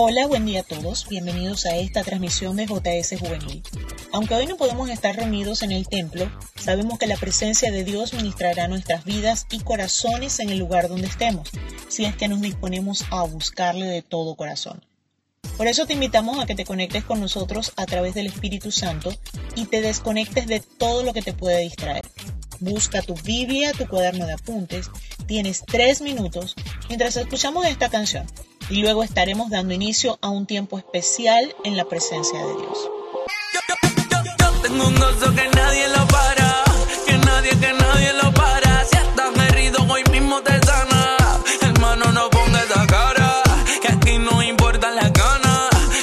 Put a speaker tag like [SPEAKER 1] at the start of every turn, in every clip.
[SPEAKER 1] Hola, buen día a todos. Bienvenidos a esta transmisión de JS Juvenil. Aunque hoy no podemos estar reunidos en el templo, sabemos que la presencia de Dios ministrará nuestras vidas y corazones en el lugar donde estemos, si es que nos disponemos a buscarle de todo corazón. Por eso te invitamos a que te conectes con nosotros a través del Espíritu Santo y te desconectes de todo lo que te puede distraer. Busca tu Biblia, tu cuaderno de apuntes. Tienes tres minutos mientras escuchamos esta canción y luego estaremos dando inicio a un tiempo especial en la presencia de Dios.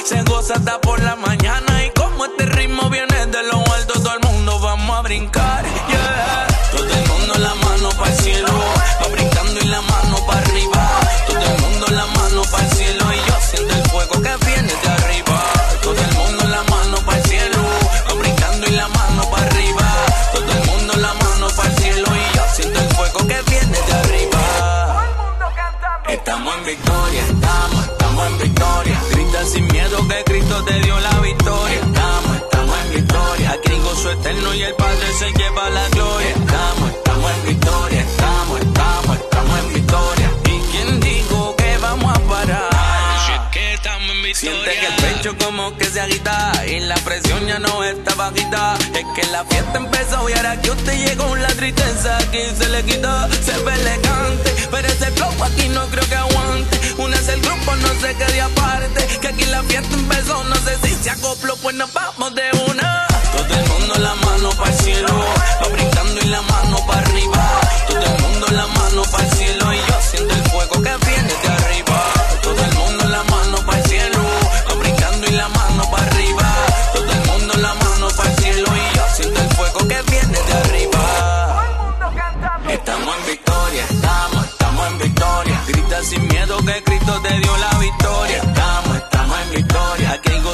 [SPEAKER 2] Se goza hasta por la mañana el Padre se lleva la gloria. Estamos, estamos en victoria, estamos, estamos, estamos en victoria. ¿Y quién dijo que vamos a parar? que estamos en victoria. Siente que el pecho como que se agita y la presión ya no está bajita. Es que la fiesta empezó y ahora que usted llegó la tristeza aquí se le quita. Se ve elegante, pero ese flow aquí no creo que aguante. Una es el grupo, no se quede aparte. Que aquí la fiesta empezó, no sé si se acopló, pues nos vamos de una. La mano para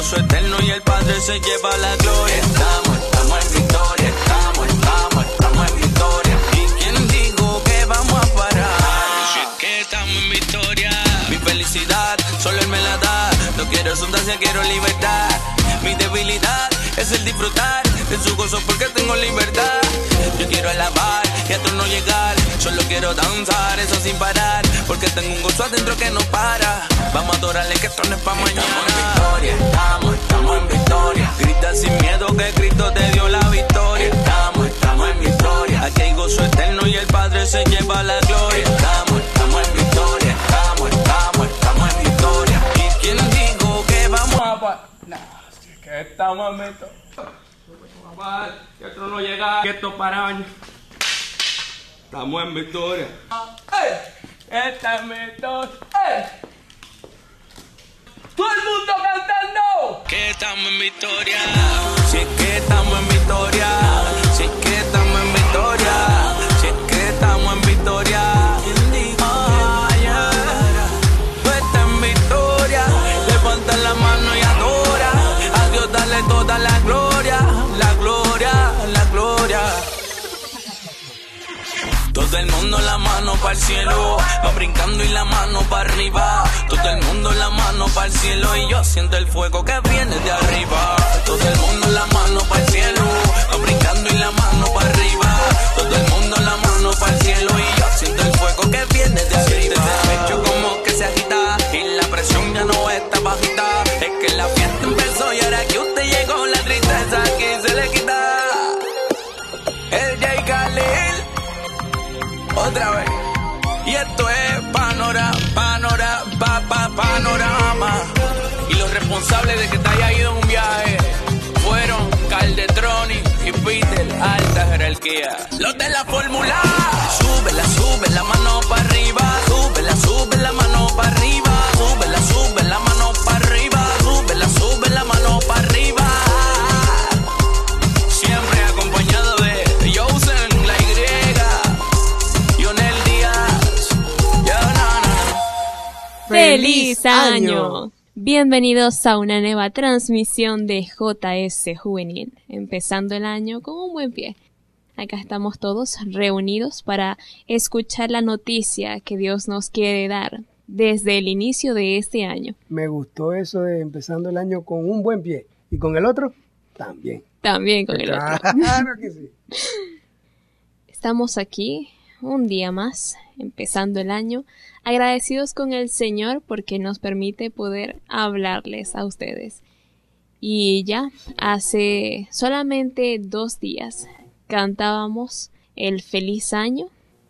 [SPEAKER 2] gozo eterno y el Padre se lleva la gloria. Estamos, estamos en victoria, estamos, estamos, estamos en victoria. ¿Y quién dijo que vamos a parar? Que estamos en victoria. Mi felicidad, solo Él me la da. No quiero sustancia, quiero libertad. Mi debilidad es el disfrutar de su gozo porque tengo libertad. Yo quiero alabar y a tu no llegar. Solo quiero danzar, eso sin parar. Porque tengo un gozo adentro que no para. Vamos a adorarle que esto no es para mañana. Estamos en victoria, estamos, estamos en victoria. Grita sin miedo que Cristo te dio la victoria. Estamos, estamos en victoria. Aquí hay gozo eterno y el Padre se lleva la gloria. Estamos, estamos en victoria. Estamos, estamos, estamos en victoria. ¿Y quién dijo que vamos a pa- Nah, es que estamos en victoria. Que esto no llega, que esto para años. Estamos en victoria. ¡Ey! Esta es victoria. ¡Ey! ¡Todo el mundo cantando! Que estamos en victoria. Si es que estamos en victoria. Todo el mundo la mano para el cielo, va brincando y la mano para arriba. Todo el mundo la mano para el cielo y yo siento el fuego que viene de arriba. Todo el mundo la mano para el cielo, va brincando y la mano para arriba. Todo el mundo la mano para el cielo y yo siento el fuego que viene de arriba. El pecho como que se agita y la presión ya no está otra vez. Y esto es panorama, panorama, pa, pa, panorama. Y los responsables de que te haya ido en un viaje fueron Caldetroni y Peter, alta jerarquía. Los de la fórmula, súbela, sube la mano para arriba, súbela, sube la mano
[SPEAKER 3] ¡Feliz año! Bienvenidos a una nueva transmisión de JS Juvenil, empezando el año con un buen pie. Acá estamos todos reunidos para escuchar la noticia que Dios nos quiere dar desde el inicio de este año.
[SPEAKER 4] Me gustó eso de empezando el año con un buen pie y con el otro también.
[SPEAKER 3] También con el otro.
[SPEAKER 4] Claro que sí.
[SPEAKER 3] Estamos aquí un día más, empezando el año, agradecidos con el Señor porque nos permite poder hablarles a ustedes. Y ya hace solamente dos días cantábamos el feliz año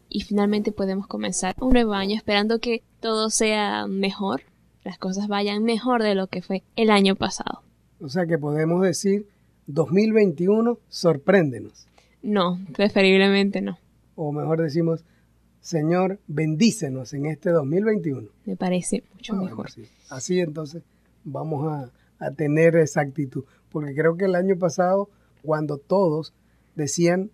[SPEAKER 3] y finalmente podemos comenzar un nuevo año esperando que todo sea mejor, las cosas vayan mejor de lo que fue el año pasado.
[SPEAKER 4] O sea que podemos decir 2021, sorpréndenos.
[SPEAKER 3] No, preferiblemente no.
[SPEAKER 4] O mejor decimos, Señor, bendícenos en este 2021.
[SPEAKER 3] Me parece mucho
[SPEAKER 4] Ah, bueno,
[SPEAKER 3] mejor.
[SPEAKER 4] sí. Así entonces vamos a, a tener esa actitud. Porque creo que el año pasado, cuando todos decían,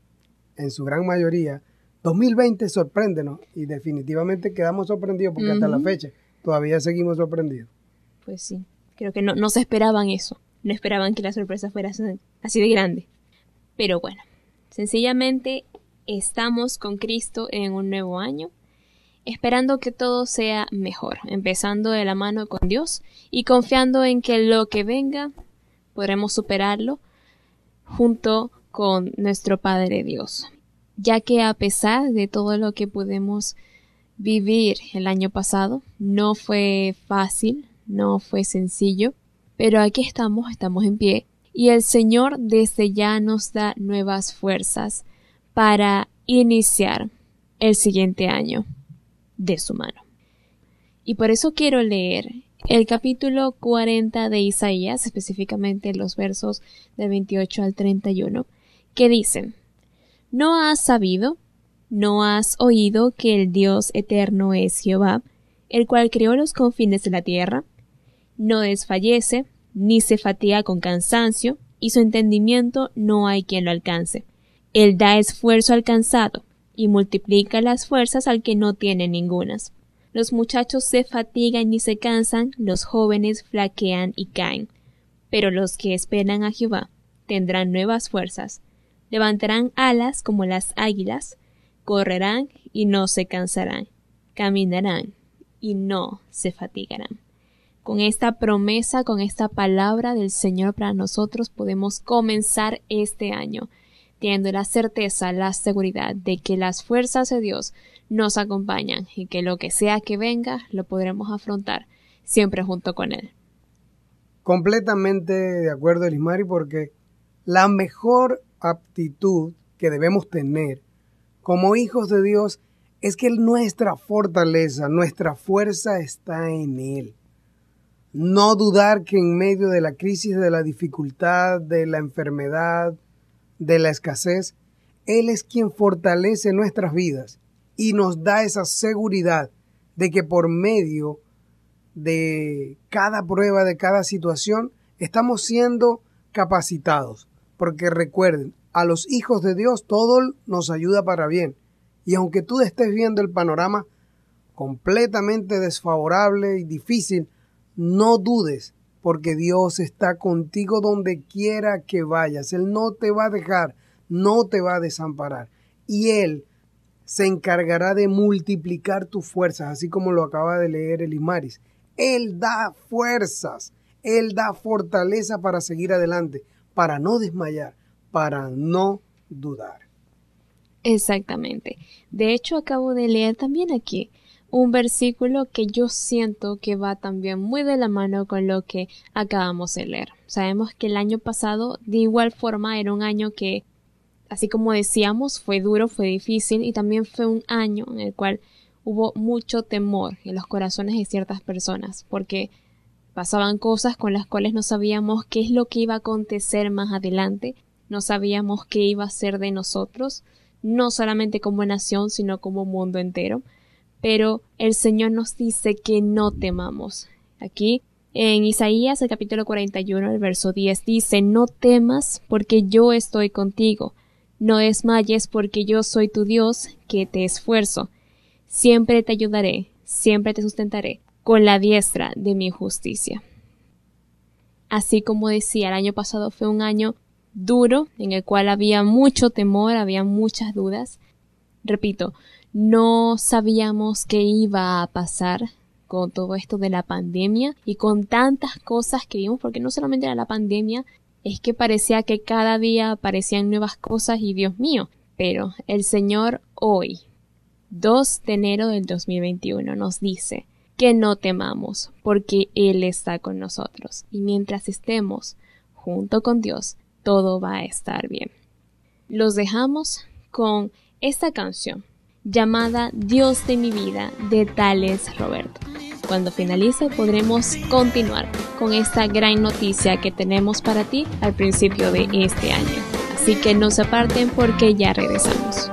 [SPEAKER 4] en su gran mayoría, 2020 sorpréndenos, y definitivamente quedamos sorprendidos porque hasta la fecha todavía seguimos sorprendidos.
[SPEAKER 3] Pues sí, creo que no, no se esperaban eso. No esperaban que la sorpresa fuera así de grande. Pero bueno, sencillamente estamos con Cristo en un nuevo año, esperando que todo sea mejor, empezando de la mano con Dios y confiando en que lo que venga podremos superarlo junto con nuestro Padre Dios. Ya que a pesar de todo lo que pudimos vivir el año pasado, no fue fácil, no fue sencillo, pero aquí estamos, estamos en pie y el Señor desde ya nos da nuevas fuerzas para iniciar el siguiente año de su mano. Y por eso quiero leer el capítulo 40 de Isaías, específicamente los versos del 28 al 31, que dicen, ¿No has sabido? ¿No has oído que el Dios eterno es Jehová, el cual creó los confines de la tierra? No desfallece, ni se fatiga con cansancio, y su entendimiento no hay quien lo alcance. Él da esfuerzo al cansado, y multiplica las fuerzas al que no tiene ningunas. Los muchachos se fatigan y se cansan, los jóvenes flaquean y caen. Pero los que esperan a Jehová tendrán nuevas fuerzas, levantarán alas como las águilas, correrán y no se cansarán, caminarán y no se fatigarán. Con esta promesa, con esta palabra del Señor para nosotros podemos comenzar este año, teniendo la certeza, la seguridad de que las fuerzas de Dios nos acompañan y que lo que sea que venga lo podremos afrontar siempre junto con Él.
[SPEAKER 4] Completamente de acuerdo, Elismari, porque la mejor aptitud que debemos tener como hijos de Dios es que nuestra fortaleza, nuestra fuerza está en Él. No dudar que en medio de la crisis, de la dificultad, de la enfermedad, de la escasez, Él es quien fortalece nuestras vidas y nos da esa seguridad de que por medio de cada prueba, de cada situación, estamos siendo capacitados. Porque recuerden, a los hijos de Dios todo nos ayuda para bien. Y aunque tú estés viendo el panorama completamente desfavorable y difícil, no dudes, porque Dios está contigo donde quiera que vayas. Él no te va a dejar, no te va a desamparar. Y Él se encargará de multiplicar tus fuerzas, así como lo acaba de leer el Ismaris. Él da fuerzas, Él da fortaleza para seguir adelante, para no desmayar, para no dudar.
[SPEAKER 3] Exactamente. De hecho, acabo de leer también aquí un versículo que yo siento que va también muy de la mano con lo que acabamos de leer. Sabemos que el año pasado, de igual forma, era un año que, así como decíamos, fue duro, fue difícil y también fue un año en el cual hubo mucho temor en los corazones de ciertas personas, porque pasaban cosas con las cuales no sabíamos qué es lo que iba a acontecer más adelante, no sabíamos qué iba a ser de nosotros, no solamente como nación, sino como mundo entero. Pero el Señor nos dice que no temamos. Aquí en Isaías, el capítulo 41, el verso 10 dice, no temas porque yo estoy contigo, no desmayes porque yo soy tu Dios que te esfuerzo. Siempre te ayudaré, siempre te sustentaré con la diestra de mi justicia. Así como decía, el año pasado fue un año duro, en el cual había mucho temor, había muchas dudas. Repito, no sabíamos qué iba a pasar,
[SPEAKER 5] con todo esto de la pandemia y con tantas cosas que vimos, porque no solamente era la pandemia, es que parecía que cada día aparecían nuevas cosas y Dios mío, pero el Señor hoy, 2 de enero del 2021, nos dice que no temamos, porque Él está con nosotros, y mientras estemos junto con Dios, todo va a estar bien. Los dejamos con esta canción llamada Dios de mi vida de Tales Roberto. Cuando finalice podremos continuar con esta gran noticia que tenemos para ti al principio de este año. Así que no se aparten porque ya regresamos.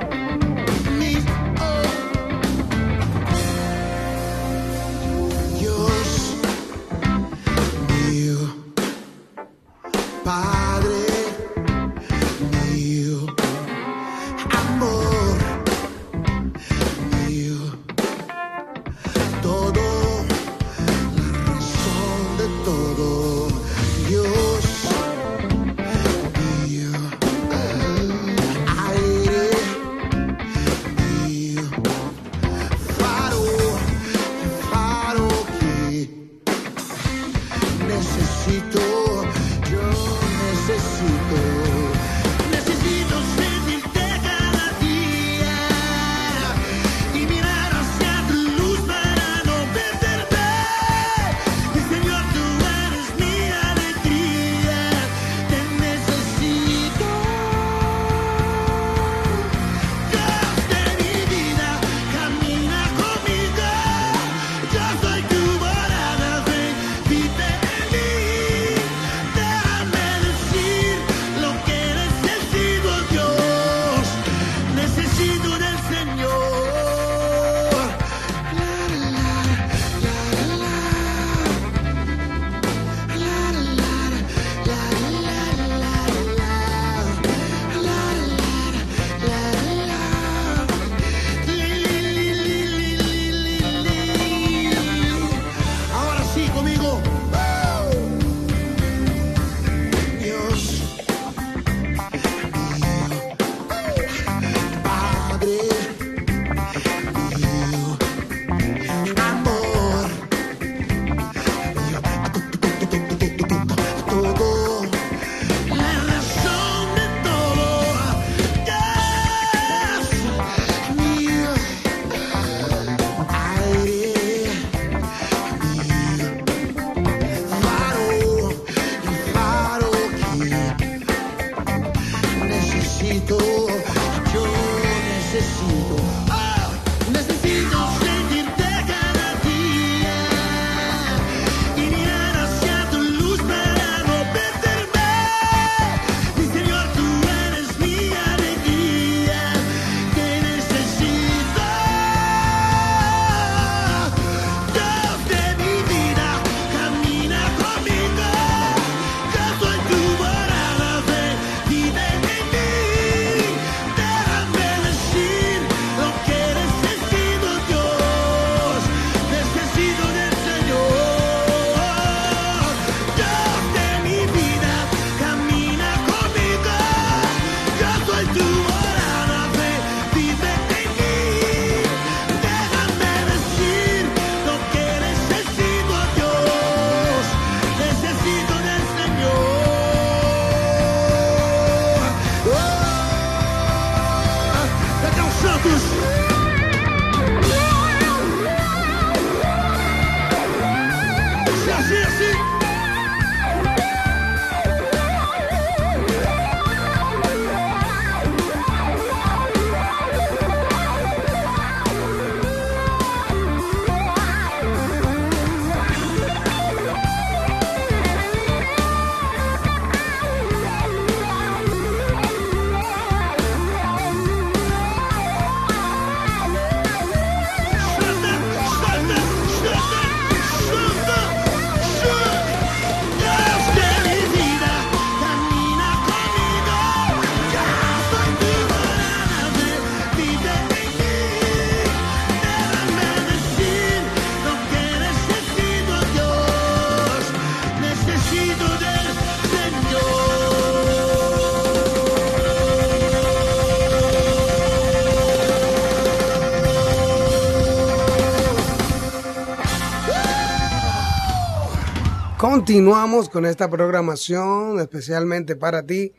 [SPEAKER 4] Continuamos con esta programación especialmente para ti.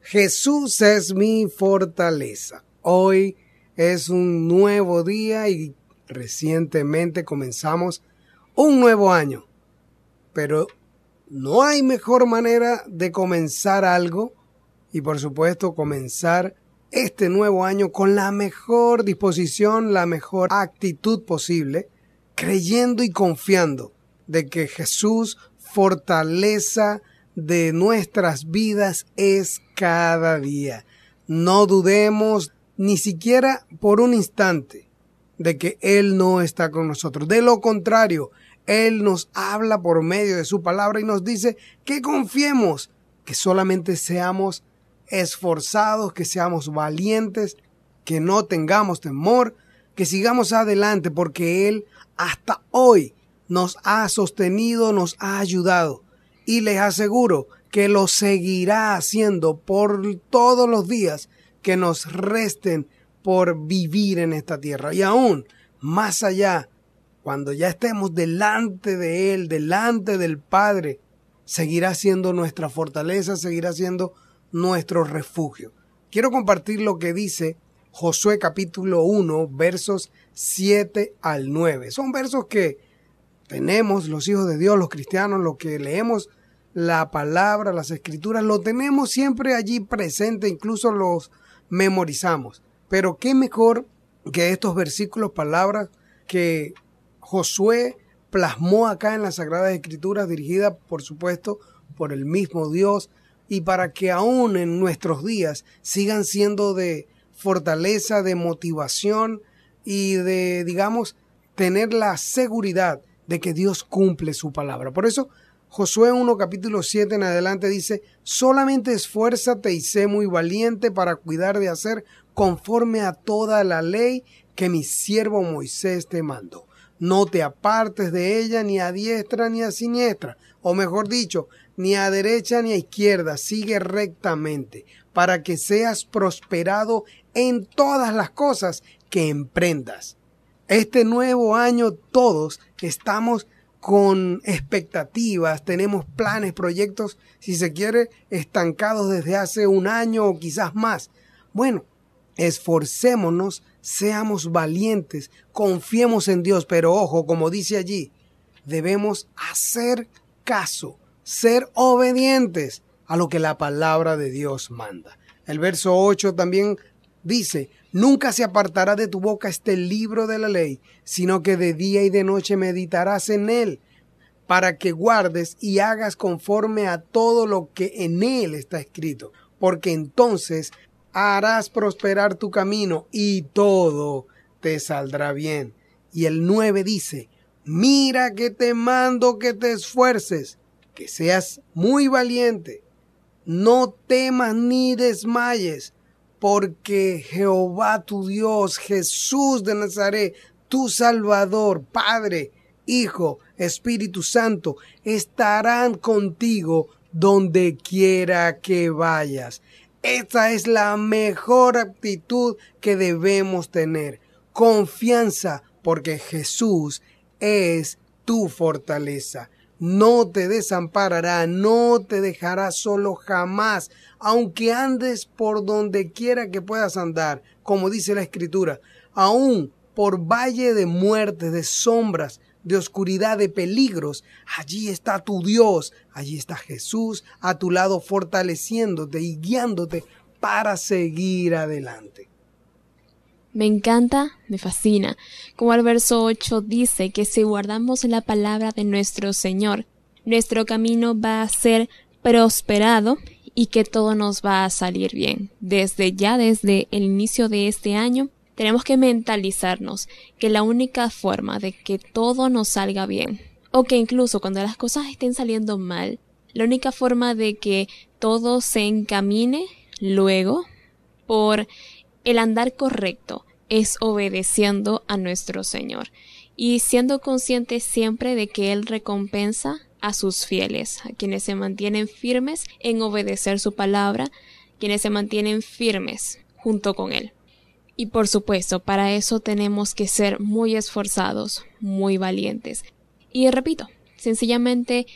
[SPEAKER 4] Jesús es mi fortaleza. Hoy es un nuevo día y recientemente comenzamos un nuevo año. Pero no hay mejor manera de comenzar algo y por supuesto comenzar este nuevo año con la mejor disposición, la mejor actitud posible, creyendo y confiando de que Jesús, fortaleza de nuestras vidas, es cada día. No dudemos ni siquiera por un instante de que Él no está con nosotros. De lo contrario, Él nos habla por medio de su palabra y nos dice que confiemos, que solamente seamos esforzados, que seamos valientes, que no tengamos temor, que sigamos adelante, porque Él hasta hoy nos ha sostenido, nos ha ayudado. Y les aseguro que lo seguirá haciendo por todos los días que nos resten por vivir en esta tierra. Y aún más allá, cuando ya estemos delante de Él, delante del Padre, seguirá siendo nuestra fortaleza, seguirá siendo nuestro refugio. Quiero compartir lo que dice Josué capítulo 1, versos 7 al 9. Son versos que tenemos los hijos de Dios, los cristianos, los que leemos la palabra, las escrituras, lo tenemos siempre allí presente, incluso los memorizamos. Pero qué mejor que estos versículos, palabras que Josué plasmó acá en las Sagradas Escrituras, dirigida por supuesto por el mismo Dios, y para que aún en nuestros días sigan siendo de fortaleza, de motivación y de, digamos, tener la seguridad de que Dios cumple su palabra. Por eso Josué 1 capítulo 7 en adelante dice, solamente esfuérzate y sé muy valiente para cuidar de hacer conforme a toda la ley que mi siervo Moisés te mandó. No te apartes de ella ni a diestra ni a siniestra, o mejor dicho, ni a derecha ni a izquierda, sigue rectamente, para que seas prosperado en todas las cosas que emprendas. Este nuevo año todos estamos con expectativas, tenemos planes, proyectos, si se quiere, estancados desde hace un año o quizás más. Bueno, esforcémonos, seamos valientes, confiemos en Dios, pero ojo, como dice allí, debemos hacer caso, ser obedientes a lo que la palabra de Dios manda. El verso 8 también dice, Nunca se apartará de tu boca este libro de la ley, sino que de día y de noche meditarás en él, para que guardes y hagas conforme a todo lo que en él está escrito, porque entonces harás prosperar tu camino y todo te saldrá bien. Y el 9 dice, mira que te mando que te esfuerces, que seas muy valiente, no temas ni desmayes, porque Jehová tu Dios, Jesús de Nazaret, tu Salvador, Padre, Hijo, Espíritu Santo, estarán contigo donde quiera que vayas. Esta es la mejor actitud que debemos tener. Confianza, porque Jesús es tu fortaleza no te desamparará, no te dejará solo jamás, aunque andes por donde quiera que puedas andar, como dice la Escritura, aún por valle de muerte, de sombras, de oscuridad, de peligros, allí está tu Dios, allí está Jesús a tu lado fortaleciéndote y guiándote para seguir adelante.
[SPEAKER 3] Me encanta, me fascina, como el verso 8 dice que si guardamos la palabra de nuestro Señor, nuestro camino va a ser prosperado y que todo nos va a salir bien. Desde ya, desde el inicio de este año, tenemos que mentalizarnos que la única forma de que todo nos salga bien, o que incluso cuando las cosas estén saliendo mal, la única forma de que todo se encamine luego por el andar correcto es obedeciendo a nuestro Señor y siendo conscientes siempre de que Él recompensa a sus fieles, a quienes se mantienen firmes en obedecer su palabra, quienes se mantienen firmes junto con Él. Y por supuesto, para eso tenemos que ser muy esforzados, muy valientes. Y repito, sencillamente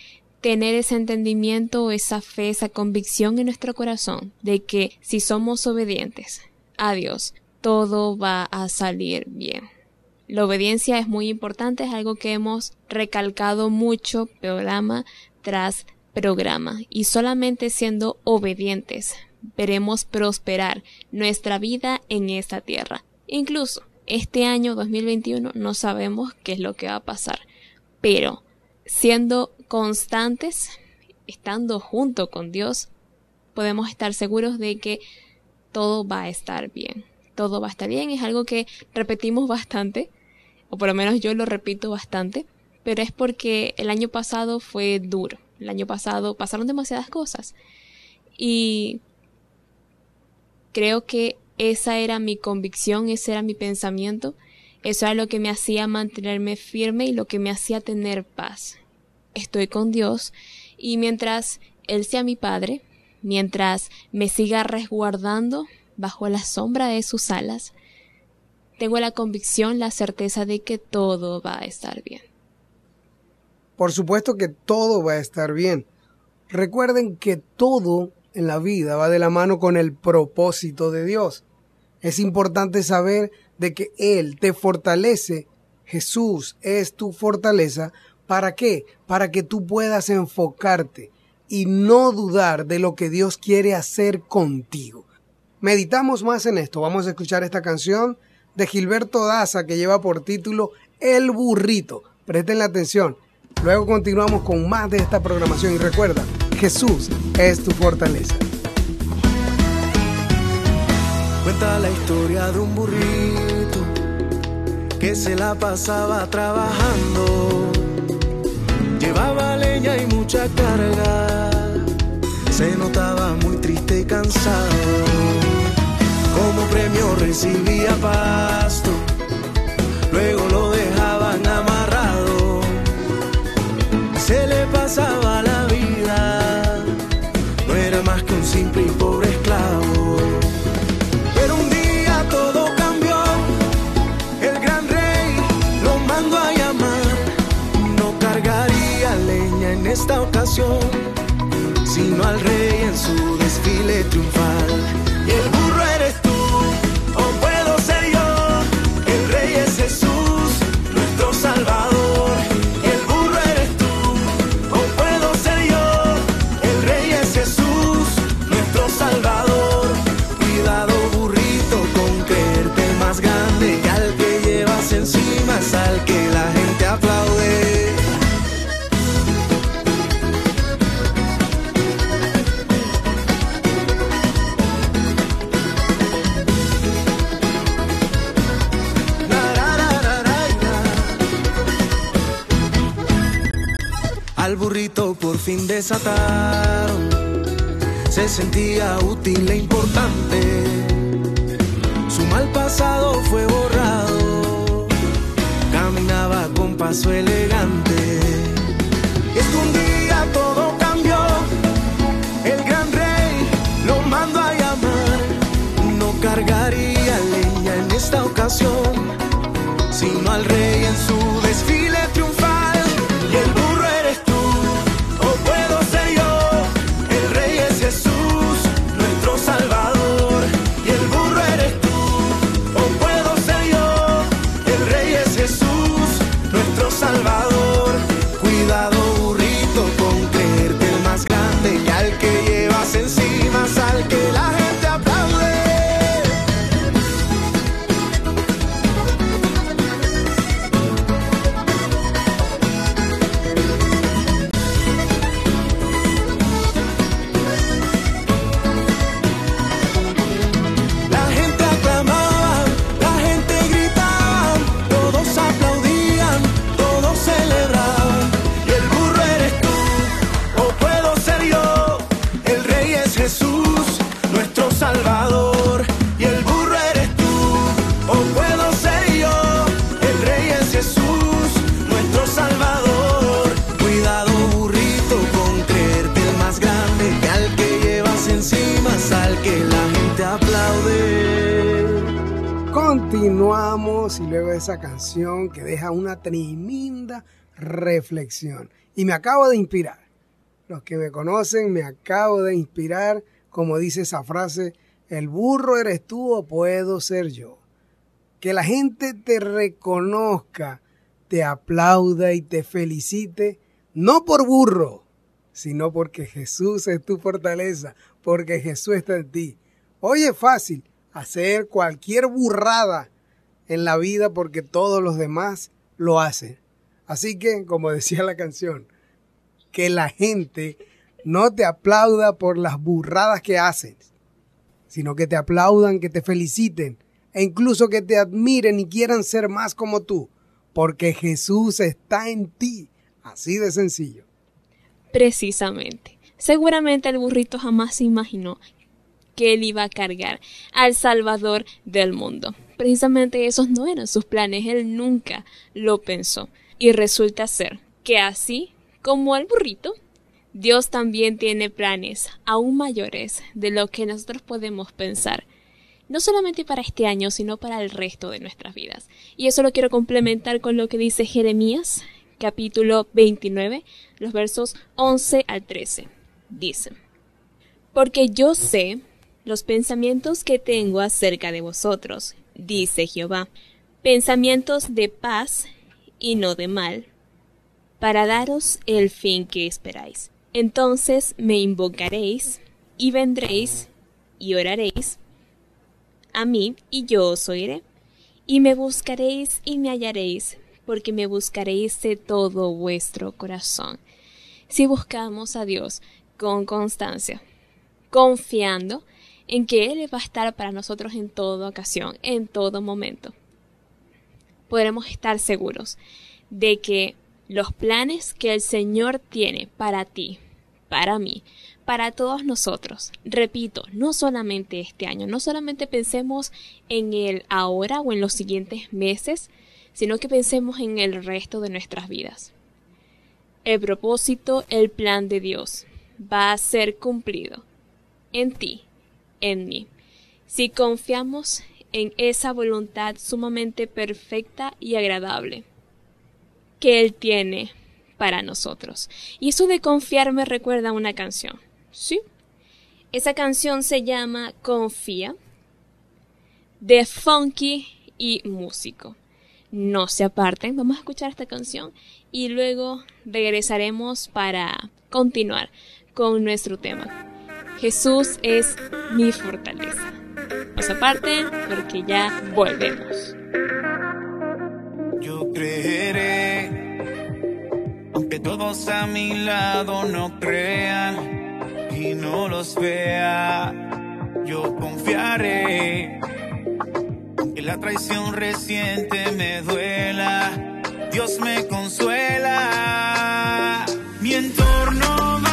[SPEAKER 3] tener ese entendimiento, esa fe, esa convicción en nuestro corazón de que si somos obedientes a Dios, todo va a salir bien. La obediencia es muy importante, es algo que hemos recalcado mucho programa tras programa y solamente siendo obedientes veremos prosperar nuestra vida en esta tierra. Incluso este año 2021 no sabemos qué es lo que va a pasar, pero siendo constantes, estando junto con Dios, podemos estar seguros de que todo va a estar bien. Todo va a estar bien, es algo que repetimos bastante, o por lo menos yo lo repito bastante, pero es porque el año pasado fue duro. El año pasado pasaron demasiadas cosas. Y creo que esa era mi convicción, ese era mi pensamiento, eso era lo que me hacía mantenerme firme y lo que me hacía tener paz. Estoy con Dios y mientras Él sea mi Padre, mientras me siga resguardando bajo la sombra de sus alas, tengo la convicción, la certeza de que todo va a estar bien.
[SPEAKER 4] Por supuesto que todo va a estar bien. Recuerden que todo en la vida va de la mano con el propósito de Dios. Es importante saber de que Él te fortalece. Jesús es tu fortaleza. ¿Para qué? Para que tú puedas enfocarte y no dudar de lo que Dios quiere hacer contigo. Meditamos más en esto. Vamos a escuchar esta canción de Gilberto Daza que lleva por título El burrito. Presten la atención. Luego continuamos con más de esta programación y recuerda, Jesús es tu fortaleza.
[SPEAKER 6] Cuenta la historia de un burrito que se la pasaba trabajando. Llevaba leña y mucha carga. Se notaba muy triste y cansado. Como premio recibía pasto. Rey en su Por fin desataron, se sentía útil e importante. Su mal pasado fue borrado, caminaba con paso elegante. Es que un día todo cambió, el gran rey lo mandó a llamar. No cargaría leña en esta ocasión, sino al rey en su Y
[SPEAKER 4] luego esa canción que deja una tremenda reflexión. Y me acabo de inspirar. Los que me conocen me acabo de inspirar, como dice esa frase, el burro eres tú o puedo ser yo. Que la gente te reconozca, te aplauda y te felicite, no por burro, sino porque Jesús es tu fortaleza, porque Jesús está en ti. Hoy es fácil hacer cualquier burrada en la vida porque todos los demás lo hacen. Así que, como decía la canción, que la gente no te aplauda por las burradas que hacen, sino que te aplaudan, que te feliciten e incluso que te admiren y quieran ser más como tú, porque Jesús está en ti. Así de sencillo.
[SPEAKER 3] Precisamente. Seguramente el burrito jamás se imaginó que él iba a cargar al Salvador del mundo. Precisamente esos no eran sus planes, él nunca lo pensó. Y resulta ser que así como el burrito, Dios también tiene planes aún mayores de lo que nosotros podemos pensar. No solamente para este año, sino para el resto de nuestras vidas. Y eso lo quiero complementar con lo que dice Jeremías, capítulo 29, los versos 11 al 13. Dice, Porque yo sé los pensamientos que tengo acerca de vosotros, dice Jehová, pensamientos de paz y no de mal, para daros el fin que esperáis. Entonces me invocaréis y vendréis y oraréis a mí y yo os oiré, y me buscaréis y me hallaréis, porque me buscaréis de todo vuestro corazón. Si buscamos a Dios con constancia, confiando en que Él va a estar para nosotros en toda ocasión, en todo momento, podremos estar seguros de que los planes que el Señor tiene para ti, para mí, para todos nosotros, repito, no solamente este año, no solamente pensemos en el ahora o en los siguientes meses, sino que pensemos en el resto de nuestras vidas. El propósito, el plan de Dios va a ser cumplido en ti, en mí, si confiamos en esa voluntad sumamente perfecta y agradable que Él tiene para nosotros. Y eso de confiar me recuerda a una canción, ¿sí? Esa canción se llama Confía, de Funky y Músico. No se aparten, vamos a escuchar esta canción y luego regresaremos para continuar con nuestro tema. Jesús es mi fortaleza. No se aparten porque ya volvemos.
[SPEAKER 7] Yo creeré, aunque todos a mi lado no crean y no los vea, yo confiaré. Aunque la traición reciente me duela, Dios me consuela. Mi entorno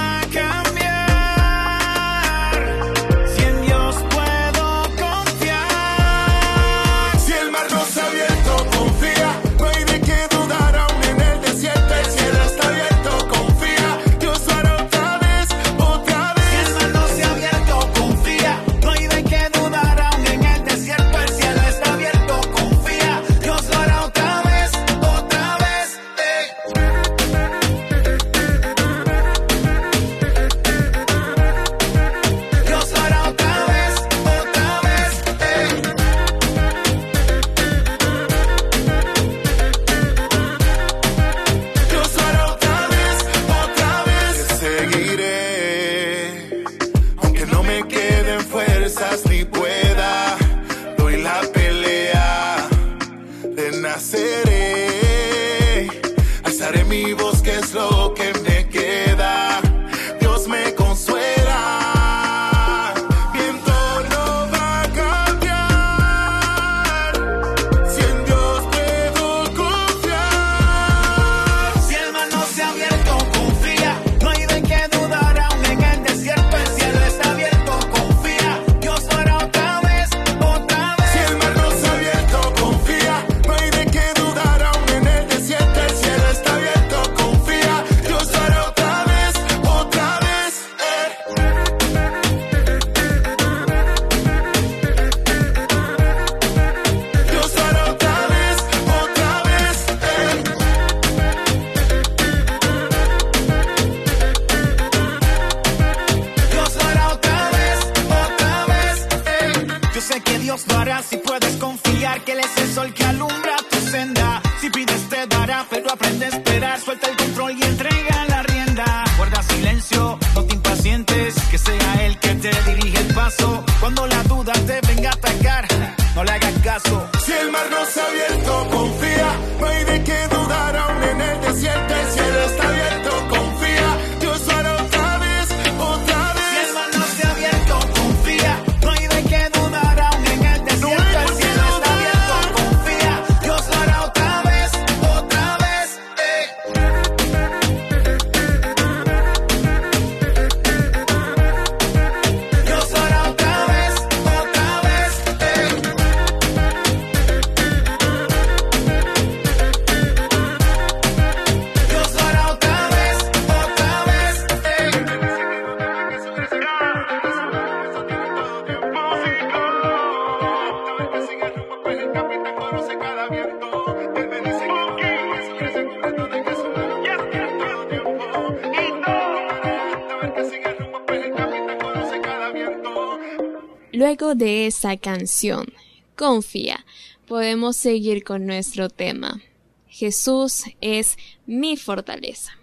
[SPEAKER 3] De esa canción, confía, podemos seguir con nuestro tema. Jesús es mi fortaleza.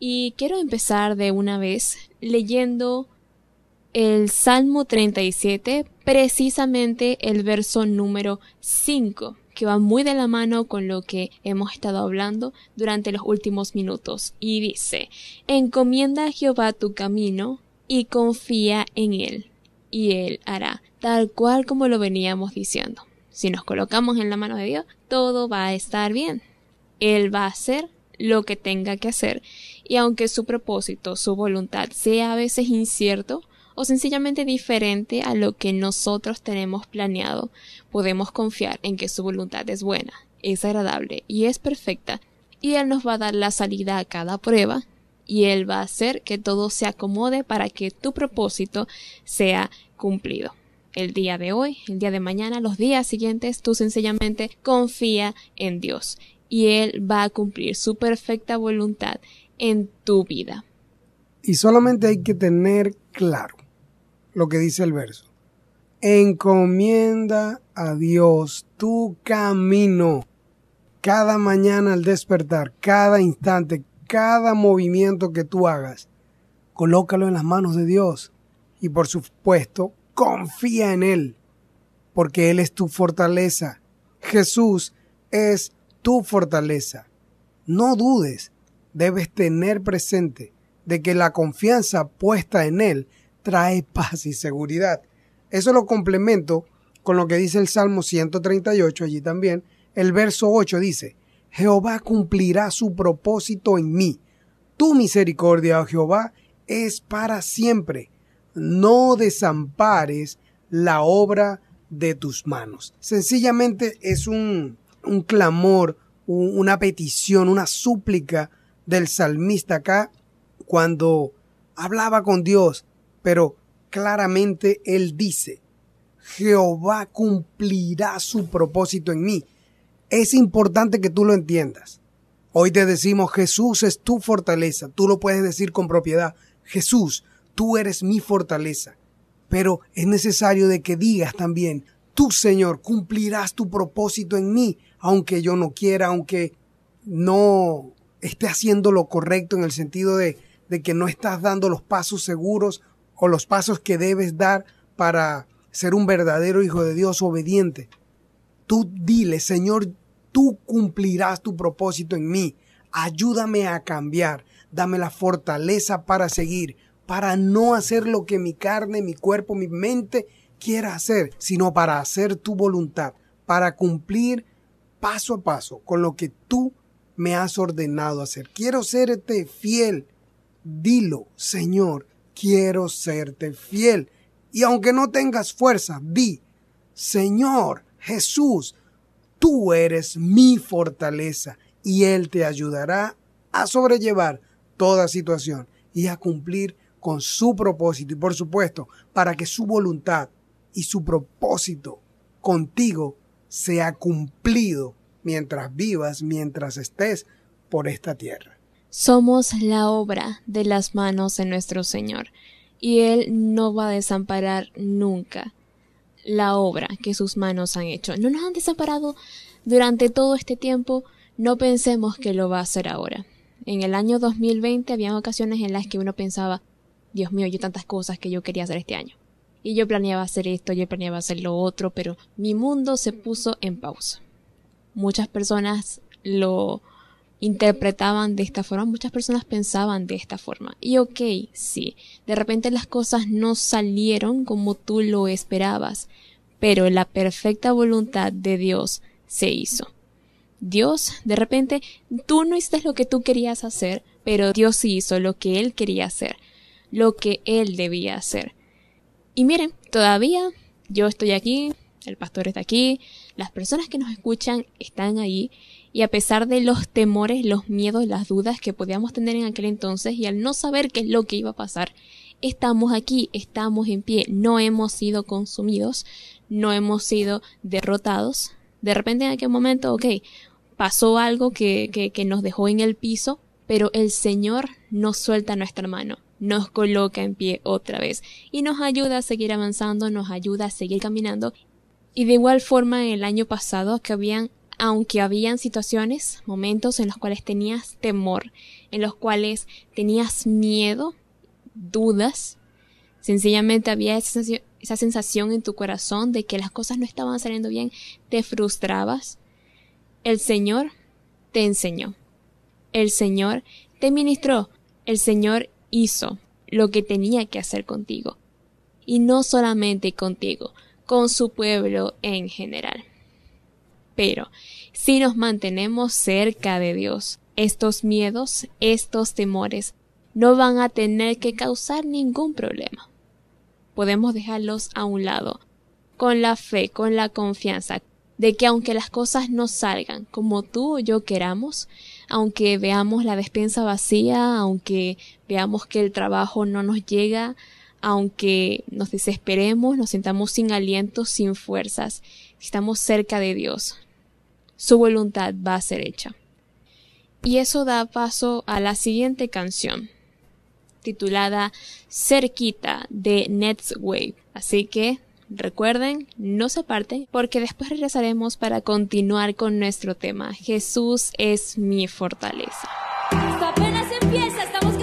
[SPEAKER 3] Y quiero empezar de una vez leyendo el Salmo 37, precisamente el verso número 5, que va muy de la mano con lo que hemos estado hablando durante los últimos minutos. Y dice, encomienda a Jehová tu camino y confía en él, y él hará, tal cual como lo veníamos diciendo. Si nos colocamos en la mano de Dios, todo va a estar bien. Él va a hacer lo que tenga que hacer, y aunque su propósito, su voluntad sea a veces incierto, o sencillamente diferente a lo que nosotros tenemos planeado, podemos confiar en que su voluntad es buena, es agradable y es perfecta, y Él nos va a dar la salida a cada prueba, y Él va a hacer que todo se acomode para que tu propósito sea cumplido. El día de hoy, el día de mañana, los días siguientes, tú sencillamente confía en Dios y Él va a cumplir su perfecta voluntad en tu vida.
[SPEAKER 4] Y solamente hay que tener claro lo que dice el verso. Encomienda a Dios tu camino. Cada mañana al despertar, cada instante, cada movimiento que tú hagas, colócalo en las manos de Dios. Y por supuesto, confía en Él, porque Él es tu fortaleza. Jesús es tu fortaleza. No dudes, debes tener presente de que la confianza puesta en Él trae paz y seguridad. Eso lo complemento con lo que dice el Salmo 138 allí también. El verso 8 dice, Jehová cumplirá su propósito en mí. Tu misericordia, oh Jehová, es para siempre. No desampares la obra de tus manos. Sencillamente es un, un clamor, una petición, una súplica del salmista acá cuando hablaba con Dios pero claramente Él dice, Jehová cumplirá su propósito en mí. Es importante que tú lo entiendas. Hoy te decimos, Jesús es tu fortaleza. Tú lo puedes decir con propiedad. Jesús, tú eres mi fortaleza. Pero es necesario de que digas también, tú Señor cumplirás tu propósito en mí, aunque yo no quiera, aunque no esté haciendo lo correcto en el sentido de, de que no estás dando los pasos seguros o los pasos que debes dar para ser un verdadero hijo de Dios obediente. Tú dile, Señor, tú cumplirás tu propósito en mí. Ayúdame a cambiar. Dame la fortaleza para seguir, para no hacer lo que mi carne, mi cuerpo, mi mente quiera hacer, sino para hacer tu voluntad, para cumplir paso a paso con lo que tú me has ordenado hacer. Quiero serte fiel. Dilo, Señor, quiero serte fiel. Y aunque no tengas fuerza, di, Señor Jesús, tú eres mi fortaleza y Él te ayudará a sobrellevar toda situación y a cumplir con su propósito y por supuesto para que su voluntad y su propósito contigo sea cumplido mientras vivas, mientras estés por esta tierra.
[SPEAKER 3] Somos la obra de las manos de nuestro Señor, y Él no va a desamparar nunca la obra que sus manos han hecho. No nos han desamparado durante todo este tiempo, no pensemos que lo va a hacer ahora. En el año 2020 había ocasiones en las que uno pensaba, Dios mío, yo tantas cosas que yo quería hacer este año. Y yo planeaba hacer esto, yo planeaba hacer lo otro, pero mi mundo se puso en pausa. Muchas personas lo interpretaban de esta forma, muchas personas pensaban de esta forma. Y ok, sí, de repente las cosas no salieron como tú lo esperabas, pero la perfecta voluntad de Dios se hizo. Dios, de repente, tú no hiciste lo que tú querías hacer, pero Dios hizo lo que Él quería hacer, lo que Él debía hacer. Y miren, todavía yo estoy aquí, el pastor está aquí, las personas que nos escuchan están ahí y a pesar de los temores, los miedos, las dudas que podíamos tener en aquel entonces y al no saber qué es lo que iba a pasar, estamos aquí, estamos en pie, no hemos sido consumidos, no hemos sido derrotados. De repente en aquel momento, ok, pasó algo que, que, que nos dejó en el piso, pero el Señor no suelta nuestra mano. Nos coloca en pie otra vez y nos ayuda a seguir avanzando, nos ayuda a seguir caminando. Y de igual forma el año pasado que habían, aunque habían situaciones, momentos en los cuales tenías temor, en los cuales tenías miedo, dudas, sencillamente había esa sensación, esa sensación en tu corazón de que las cosas no estaban saliendo bien, te frustrabas. El Señor te enseñó. El Señor te ministró. El Señor hizo lo que tenía que hacer contigo. Y no solamente contigo, con su pueblo en general. Pero si nos mantenemos cerca de Dios, estos miedos, estos temores, no van a tener que causar ningún problema. Podemos dejarlos a un lado, con la fe, con la confianza de que aunque las cosas no salgan como tú o yo queramos, aunque veamos la despensa vacía, aunque veamos que el trabajo no nos llega, aunque nos desesperemos, nos sintamos sin aliento, sin fuerzas, estamos cerca de Dios, su voluntad va a ser hecha. Y eso da paso a la siguiente canción, titulada Cerquita de Wave. Así que Recuerden, no se parten porque después regresaremos para continuar con nuestro tema. Jesús es mi fortaleza.
[SPEAKER 8] apenas empieza, estamos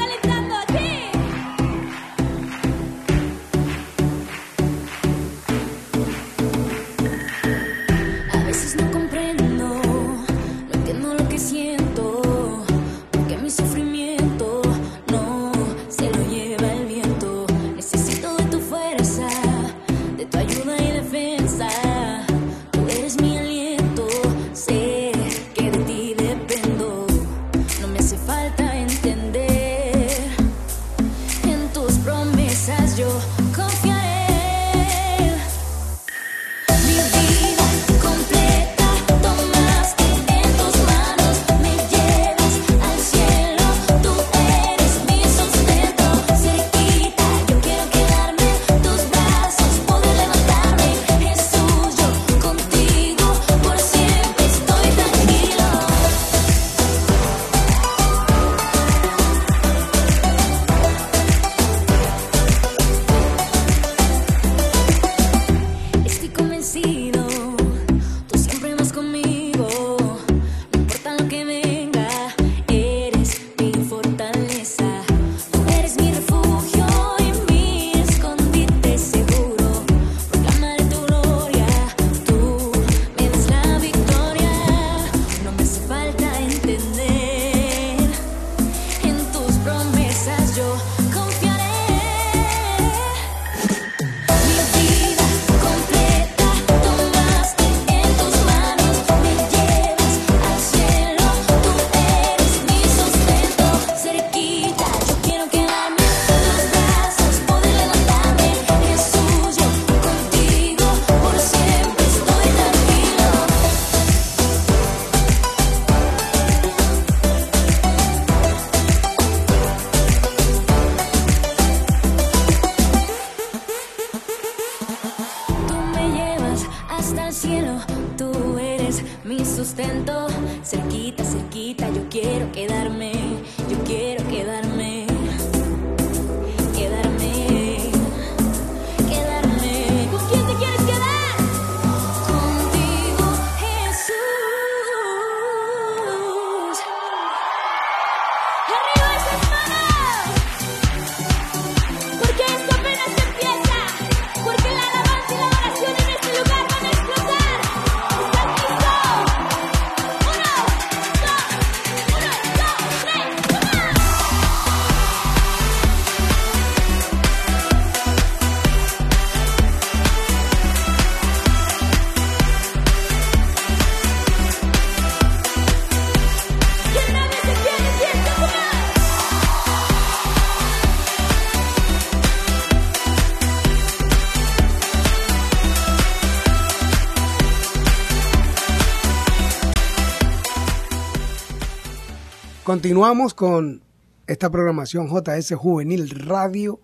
[SPEAKER 4] Continuamos con esta programación JS Juvenil Radio.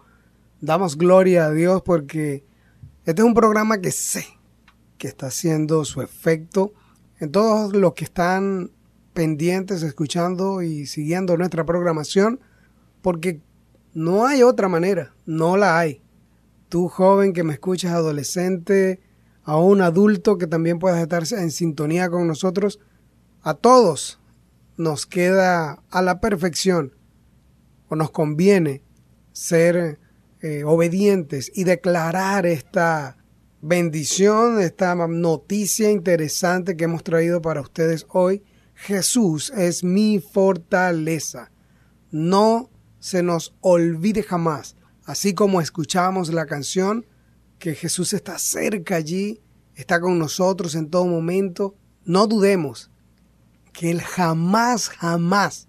[SPEAKER 4] Damos gloria a Dios porque este es un programa que sé que está haciendo su efecto en todos los que están pendientes, escuchando y siguiendo nuestra programación, porque No hay otra manera, no la hay. Tú joven que me escuchas, adolescente, a un adulto que también puedas estar en sintonía con nosotros, a todos nos queda a la perfección o nos conviene ser eh, obedientes y declarar esta bendición, esta noticia interesante que hemos traído para ustedes hoy. Jesús es mi fortaleza. No se nos olvide jamás, así como escuchamos la canción, que Jesús está cerca allí, está con nosotros en todo momento. No dudemos que Él jamás, jamás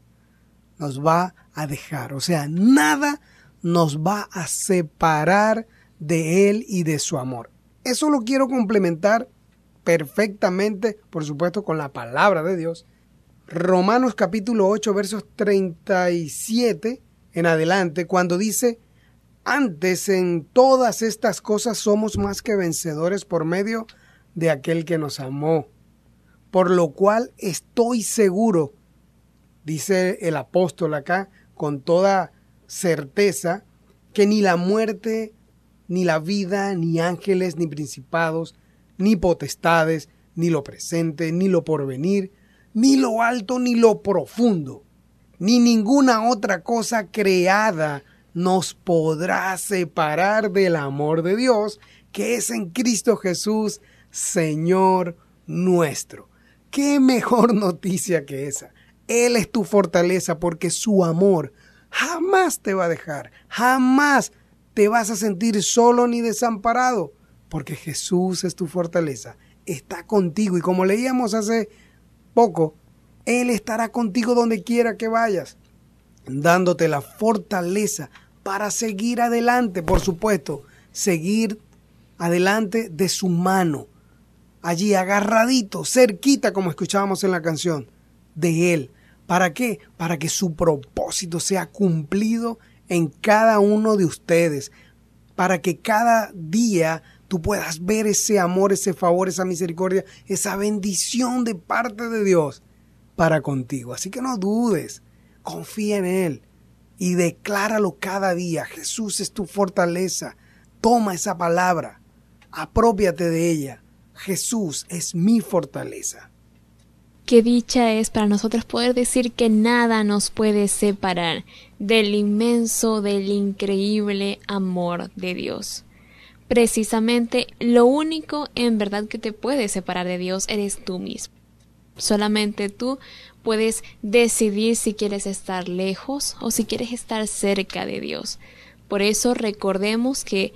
[SPEAKER 4] nos va a dejar. O sea, nada nos va a separar de Él y de su amor. Eso lo quiero complementar perfectamente, por supuesto, con la palabra de Dios. Romanos capítulo 8, versos 37 en adelante, cuando dice, antes en todas estas cosas somos más que vencedores por medio de aquel que nos amó. Por lo cual estoy seguro, dice el apóstol acá, con toda certeza, que ni la muerte, ni la vida, ni ángeles, ni principados, ni potestades, ni lo presente, ni lo porvenir, ni lo alto, ni lo profundo, ni ninguna otra cosa creada nos podrá separar del amor de Dios que es en Cristo Jesús, Señor nuestro. ¿Qué mejor noticia que esa? Él es tu fortaleza porque su amor jamás te va a dejar, jamás te vas a sentir solo ni desamparado, porque Jesús es tu fortaleza, está contigo y como leíamos hace poco, Él estará contigo donde quiera que vayas, dándote la fortaleza para seguir adelante, por supuesto, seguir adelante de su mano, allí agarradito, cerquita, como escuchábamos en la canción, de Él. ¿Para qué? Para que su propósito sea cumplido en cada uno de ustedes, para que cada día tú puedas ver ese amor, ese favor, esa misericordia, esa bendición de parte de Dios para contigo. Así que no dudes, confía en Él y decláralo cada día. Jesús es tu fortaleza. Toma esa palabra, apropiate de ella. Jesús es mi fortaleza.
[SPEAKER 3] Qué dicha es para nosotros poder decir que nada nos puede separar del inmenso, del increíble amor de Dios. Precisamente lo único en verdad que te puede separar de Dios eres tú mismo. Solamente tú puedes decidir si quieres estar lejos o si quieres estar cerca de Dios. Por eso recordemos que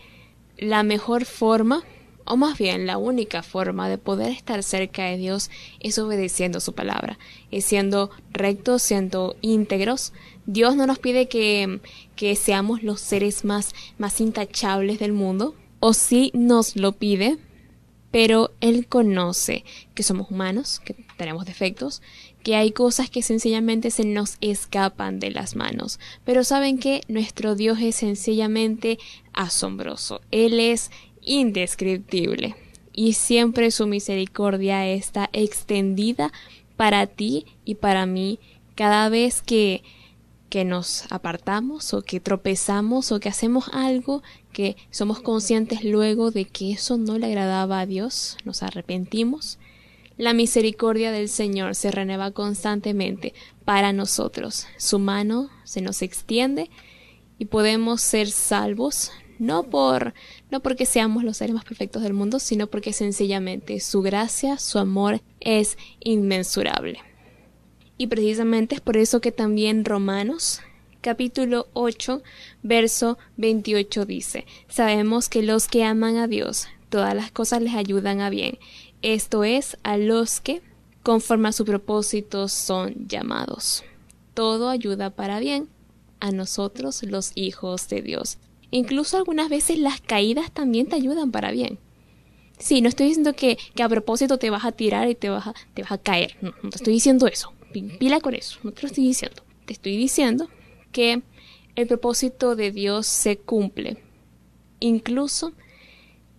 [SPEAKER 3] la mejor forma o más bien la única forma de poder estar cerca de Dios es obedeciendo su palabra, es siendo rectos, siendo íntegros. Dios no nos pide que, que seamos los seres más, más intachables del mundo, o sí nos lo pide, pero Él conoce que somos humanos, que tenemos defectos, que hay cosas que sencillamente se nos escapan de las manos. Pero saben que nuestro Dios es sencillamente asombroso. Él es indescriptible y siempre su misericordia está extendida para ti y para mí cada vez que que nos apartamos o que tropezamos o que hacemos algo que somos conscientes luego de que eso no le agradaba a Dios, nos arrepentimos. La misericordia del Señor se renueva constantemente para nosotros. Su mano se nos extiende y podemos ser salvos no por no porque seamos los seres más perfectos del mundo, sino porque sencillamente su gracia, su amor es inmensurable. Y precisamente es por eso que también Romanos capítulo 8, verso 28 dice, sabemos que los que aman a Dios, todas las cosas les ayudan a bien, esto es, a los que, conforme a su propósito, son llamados. Todo ayuda para bien a nosotros los hijos de Dios. Incluso algunas veces las caídas también te ayudan para bien. Sí, no estoy diciendo que, a propósito te vas a tirar y te vas a, te vas a caer. No, no te estoy diciendo eso. Pila con eso. No te lo estoy diciendo. Te estoy diciendo que el propósito de Dios se cumple. Incluso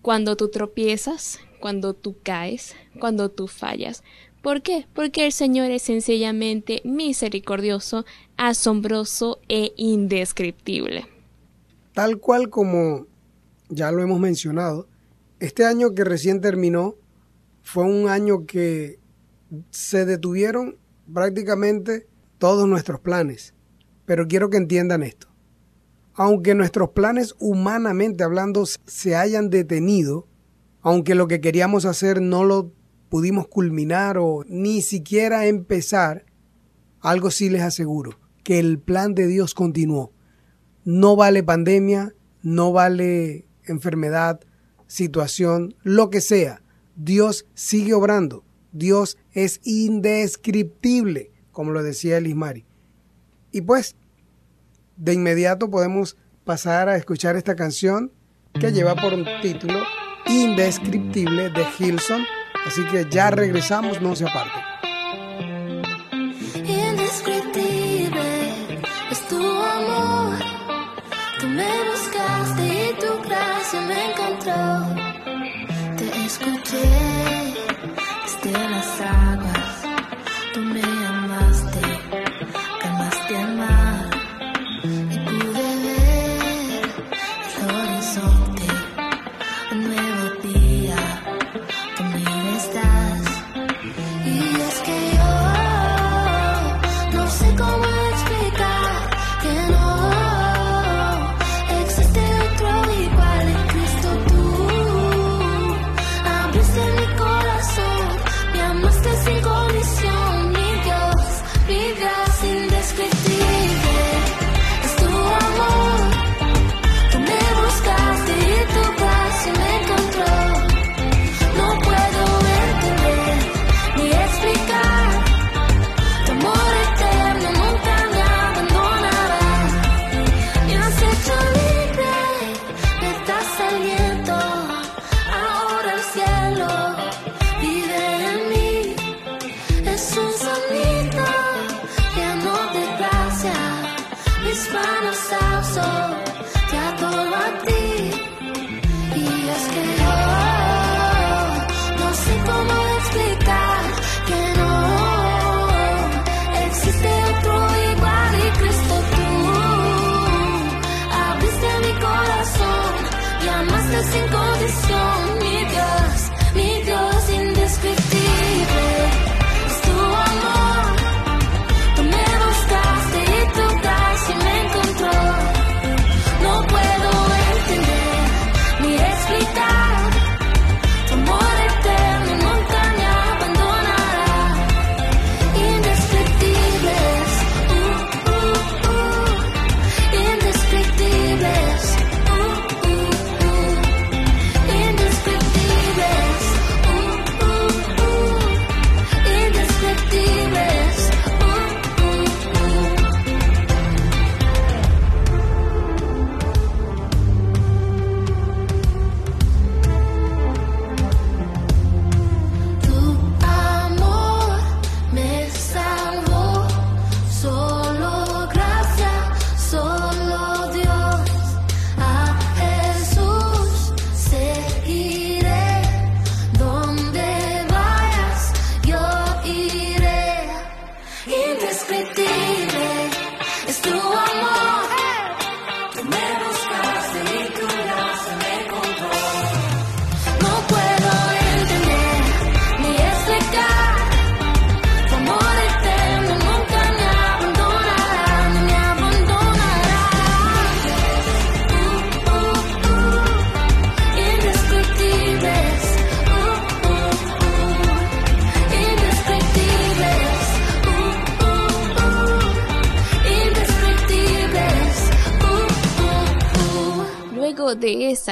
[SPEAKER 3] cuando tú tropiezas, cuando tú caes, cuando tú fallas. ¿Por qué? Porque el Señor es sencillamente misericordioso, asombroso e indescriptible.
[SPEAKER 9] Tal cual como ya lo hemos mencionado, este año que recién terminó fue un año que se detuvieron prácticamente todos nuestros planes. Pero quiero que entiendan esto. Aunque nuestros planes humanamente hablando se hayan detenido, aunque lo que queríamos hacer no lo pudimos culminar o ni siquiera empezar, algo sí les aseguro, que el plan de Dios continuó. No vale pandemia, no vale enfermedad, situación, lo que sea. Dios sigue obrando. Dios es indescriptible, como lo decía Elismari. Y pues, de inmediato podemos pasar a escuchar esta canción que lleva por un título Indescriptible de Hilson. Así que ya regresamos, no se aparten.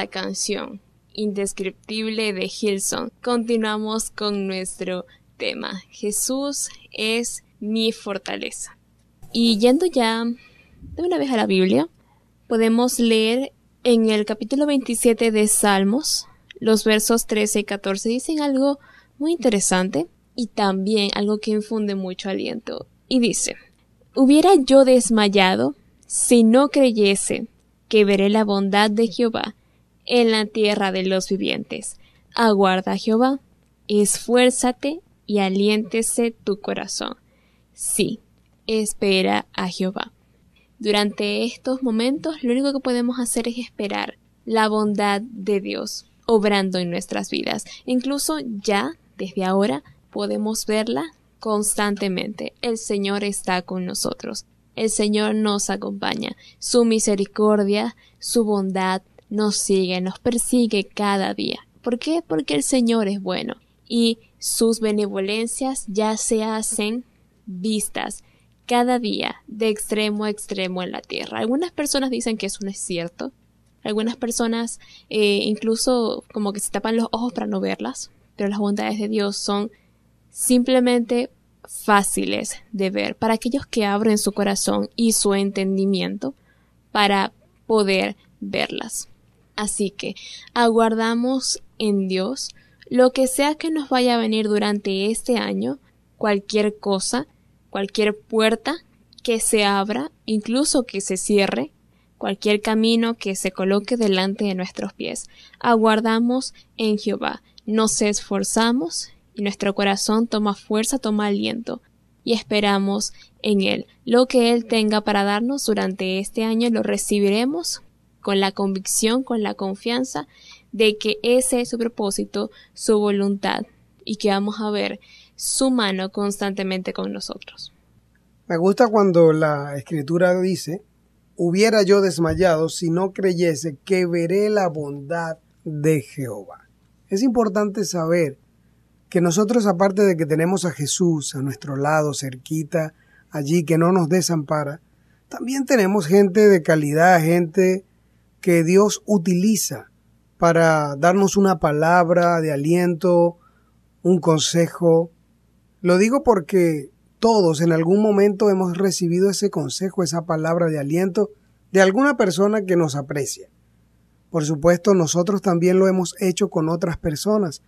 [SPEAKER 3] Esa canción indescriptible de Hilson, continuamos con nuestro tema. Jesús es mi fortaleza. Y yendo ya de una vez a la Biblia, podemos leer en el capítulo 27 de Salmos, los versos 13 y 14 dicen algo muy interesante y también algo que infunde mucho aliento. Y dice, Hubiera yo desmayado si no creyese que veré la bondad de Jehová en la tierra de los vivientes. Aguarda Jehová, esfuérzate y aliéntese tu corazón. Sí, espera a Jehová. Durante estos momentos lo único que podemos hacer es esperar la bondad de Dios obrando en nuestras vidas. Incluso ya, desde ahora, podemos verla constantemente. El Señor está con nosotros. El Señor nos acompaña. Su misericordia, su bondad nos sigue, nos persigue cada día. ¿Por qué? Porque el Señor es bueno y sus benevolencias ya se hacen vistas cada día de extremo a extremo en la tierra. Algunas personas dicen que eso no es cierto. Algunas personas eh, incluso como que se tapan los ojos para no verlas. Pero las bondades de Dios son simplemente fáciles de ver para aquellos que abren su corazón y su entendimiento para poder verlas. Así que aguardamos en Dios lo que sea que nos vaya a venir durante este año, cualquier cosa, cualquier puerta que se abra, incluso que se cierre, cualquier camino que se coloque delante de nuestros pies. Aguardamos en Jehová, nos esforzamos y nuestro corazón toma fuerza, toma aliento y esperamos en Él. Lo que Él tenga para darnos durante este año lo recibiremos con la convicción, con la confianza de que ese es su propósito, su voluntad y que vamos a ver su mano constantemente con nosotros.
[SPEAKER 4] Me gusta cuando la escritura dice, hubiera yo desmayado si no creyese que veré la bondad de Jehová. Es importante saber que nosotros, aparte de que tenemos a Jesús a nuestro lado, cerquita, allí, que no nos desampara, también tenemos gente de calidad, gente que Dios utiliza para darnos una palabra de aliento, un consejo. Lo digo porque todos en algún momento hemos recibido ese consejo, esa palabra de aliento de alguna persona que nos aprecia. Por supuesto, nosotros también lo hemos hecho con otras personas,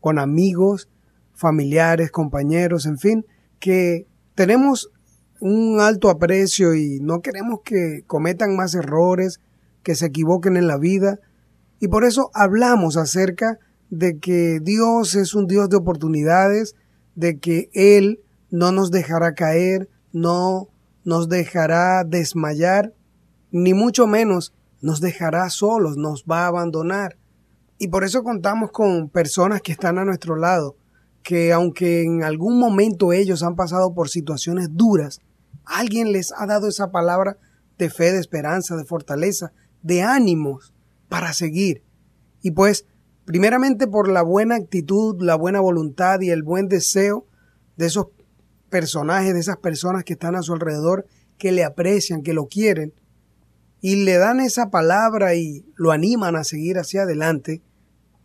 [SPEAKER 4] con amigos, familiares, compañeros, en fin, que tenemos un alto aprecio y no queremos que cometan más errores, que se equivoquen en la vida. Y por eso hablamos acerca de que Dios es un Dios de oportunidades, de que Él no nos dejará caer, no nos dejará desmayar, ni mucho menos nos dejará solos, nos va a abandonar. Y por eso contamos con personas que están a nuestro lado, que aunque en algún momento ellos han pasado por situaciones duras, alguien les ha dado esa palabra de fe, de esperanza, de fortaleza, de ánimos para seguir. Y pues, primeramente por la buena actitud, la buena voluntad y el buen deseo de esos personajes, de esas personas que están a su alrededor, que le aprecian, que lo quieren, y le dan esa palabra y lo animan a seguir hacia adelante.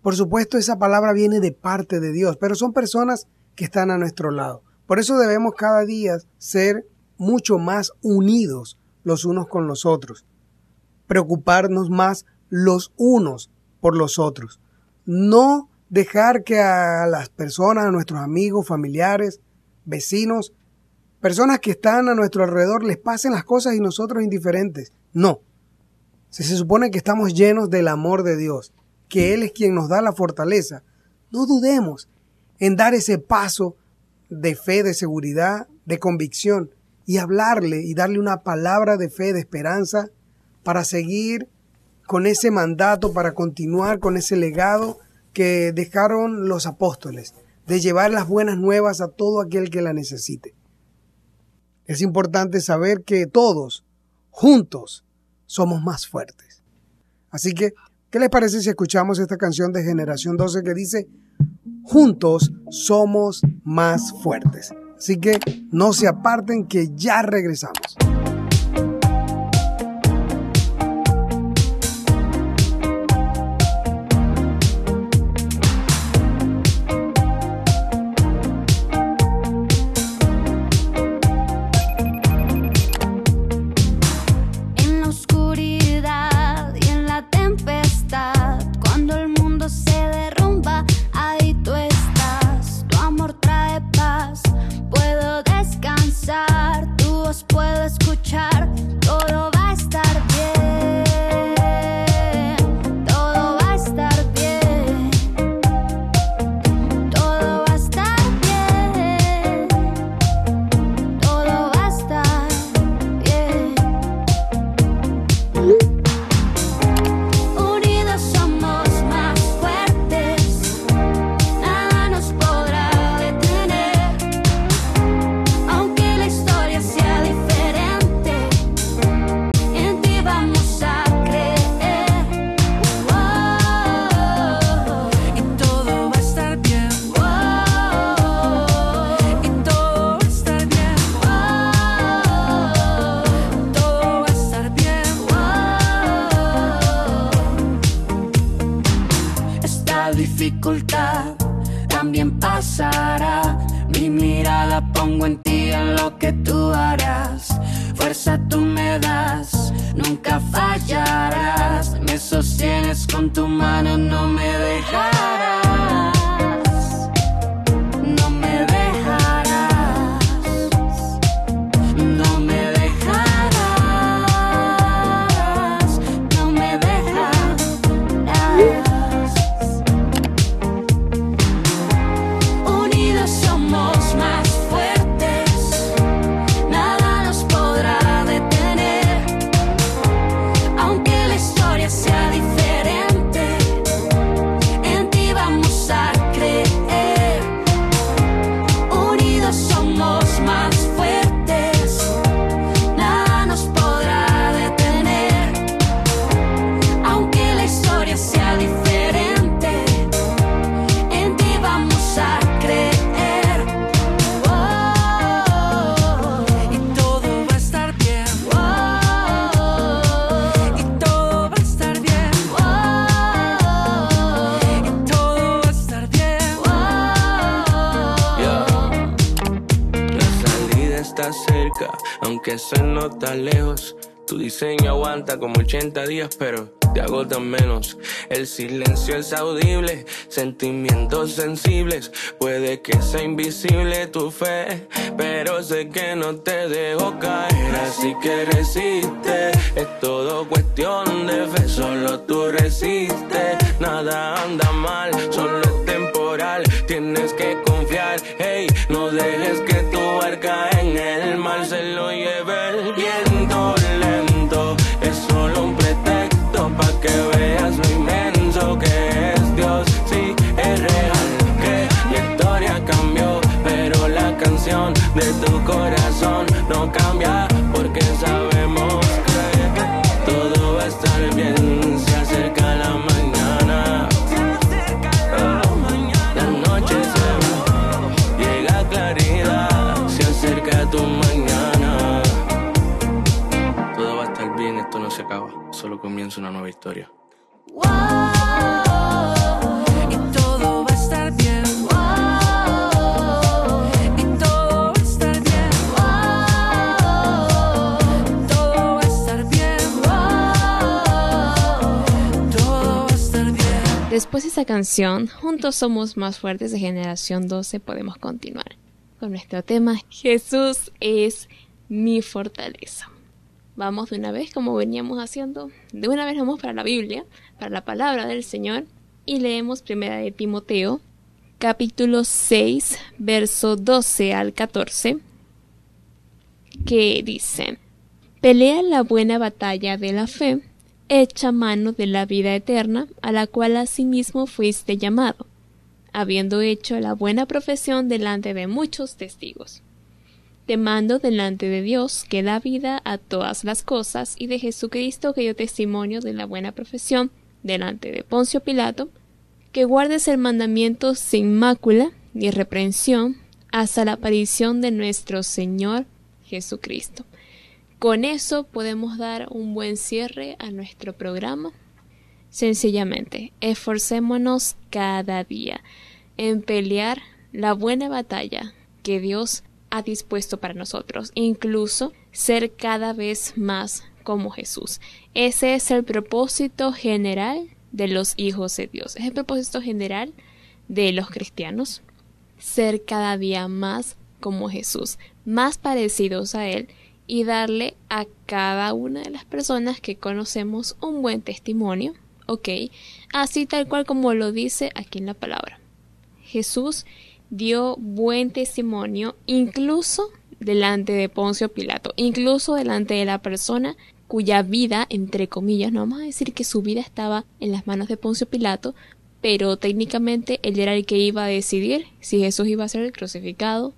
[SPEAKER 4] Por supuesto, esa palabra viene de parte de Dios, pero son personas que están a nuestro lado. Por eso debemos cada día ser mucho más unidos los unos con los otros preocuparnos más los unos por los otros. No dejar que a las personas, a nuestros amigos, familiares, vecinos, personas que están a nuestro alrededor les pasen las cosas y nosotros indiferentes. No. Si se supone que estamos llenos del amor de Dios, que Él es quien nos da la fortaleza, no dudemos en dar ese paso de fe, de seguridad, de convicción y hablarle y darle una palabra de fe, de esperanza para seguir con ese mandato, para continuar con ese legado que dejaron los apóstoles, de llevar las buenas nuevas a todo aquel que la necesite. Es importante saber que todos, juntos, somos más fuertes. Así que, ¿qué les parece si escuchamos esta canción de Generación 12 que dice, juntos somos más fuertes? Así que no se aparten que ya regresamos.
[SPEAKER 9] Pongo en ti en lo que tú harás. Fuerza tú me das, nunca fallarás. Me sostienes con tu mano, no me dejarás. Aunque
[SPEAKER 2] se nota lejos. Tu diseño aguanta como 80 días, pero te agotan menos. El silencio es audible, sentimientos sensibles. Puede que sea invisible tu fe, pero sé que no te dejo caer. Así que resiste, es todo cuestión de fe. Solo tú resistes, nada anda mal, solo es temporal. Tienes que confiar, hey, no dejes que no cambia porque sabemos que todo va a estar bien. Se acerca la mañana. La noche se va, llega claridad, se acerca tu mañana. Todo va a estar bien, esto no se acaba, solo comienza una nueva historia.
[SPEAKER 3] Esa canción, Juntos somos más fuertes de generación 12, podemos continuar con nuestro tema Jesús es mi fortaleza. Vamos de una vez como veníamos haciendo. De una vez vamos para la Biblia, para la palabra del Señor y leemos primera de Timoteo, capítulo 6, verso 12 al 14, que dice: Pelea la buena batalla de la fe, echa mano de la vida eterna, a la cual asimismo fuiste llamado, habiendo hecho la buena profesión delante de muchos testigos. Te mando delante de Dios, que da vida a todas las cosas, y de Jesucristo, que dio testimonio de la buena profesión delante de Poncio Pilato, que guardes el mandamiento sin mácula ni reprensión hasta la aparición de nuestro Señor Jesucristo. Con eso podemos dar un buen cierre a nuestro programa. Sencillamente, esforcémonos cada día en pelear la buena batalla que Dios ha dispuesto para nosotros, incluso ser cada vez más como Jesús. Ese es el propósito general de los hijos de Dios. Es el propósito general de los cristianos. Ser cada día más como Jesús, más parecidos a Él y darle a cada una de las personas que conocemos un buen testimonio, ¿ok? Así tal cual como lo dice aquí en la palabra. Jesús dio buen testimonio incluso delante de Poncio Pilato, incluso delante de la persona cuya vida, entre comillas, no vamos a decir que su vida estaba en las manos de Poncio Pilato, pero técnicamente él era el que iba a decidir si Jesús iba a ser crucificado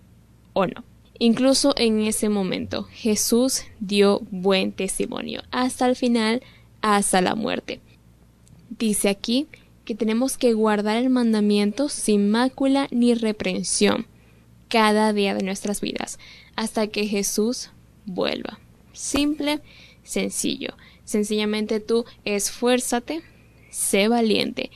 [SPEAKER 3] o no. Incluso en ese momento Jesús dio buen testimonio hasta el final, hasta la muerte. Dice aquí que tenemos que guardar el mandamiento sin mácula ni reprensión cada día de nuestras vidas hasta que Jesús vuelva. Simple, sencillo. Sencillamente tú esfuérzate, sé valiente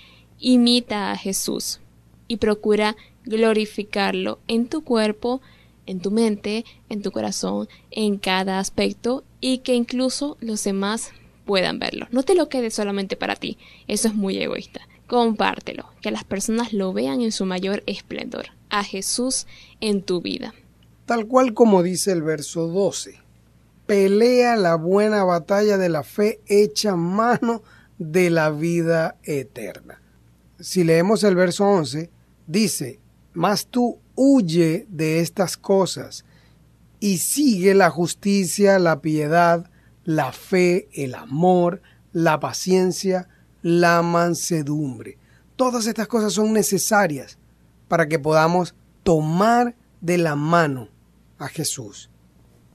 [SPEAKER 3] Imita a Jesús y procura glorificarlo en tu cuerpo, en tu mente, en tu corazón, en cada aspecto y que incluso los demás puedan verlo. No te lo quedes solamente para ti, eso es muy egoísta. Compártelo, que las personas lo vean en su mayor esplendor, a Jesús en tu vida.
[SPEAKER 4] Tal cual como dice el verso 12. Pelea la buena batalla de la fe hecha mano de la vida eterna. Si leemos el verso 11, dice, mas tú huye de estas cosas y sigue la justicia, la piedad, la fe, el amor, la paciencia, la mansedumbre. Todas estas cosas son necesarias para que podamos tomar de la mano a Jesús.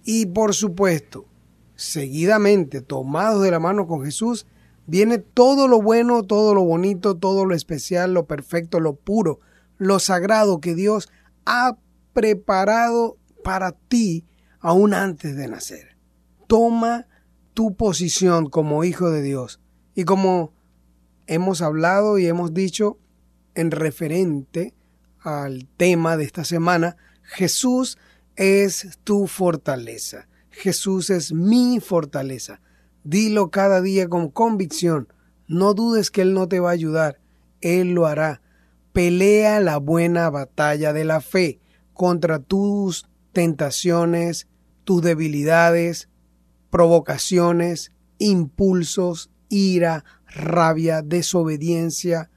[SPEAKER 4] Y por supuesto, seguidamente, tomados de la mano con Jesús, viene todo lo bueno, todo lo bonito, todo lo especial, lo perfecto, lo puro, lo sagrado que Dios ha preparado para ti aún antes de nacer. Toma tu posición como hijo de Dios. Y como hemos hablado y hemos dicho en referente al tema de esta semana, Jesús es tu fortaleza. Jesús es mi fortaleza. Dilo cada día con convicción. No dudes que Él no te va a ayudar. Él lo hará. Pelea la buena batalla de la fe contra tus tentaciones, tus debilidades, provocaciones, impulsos, ira, rabia, desobediencia,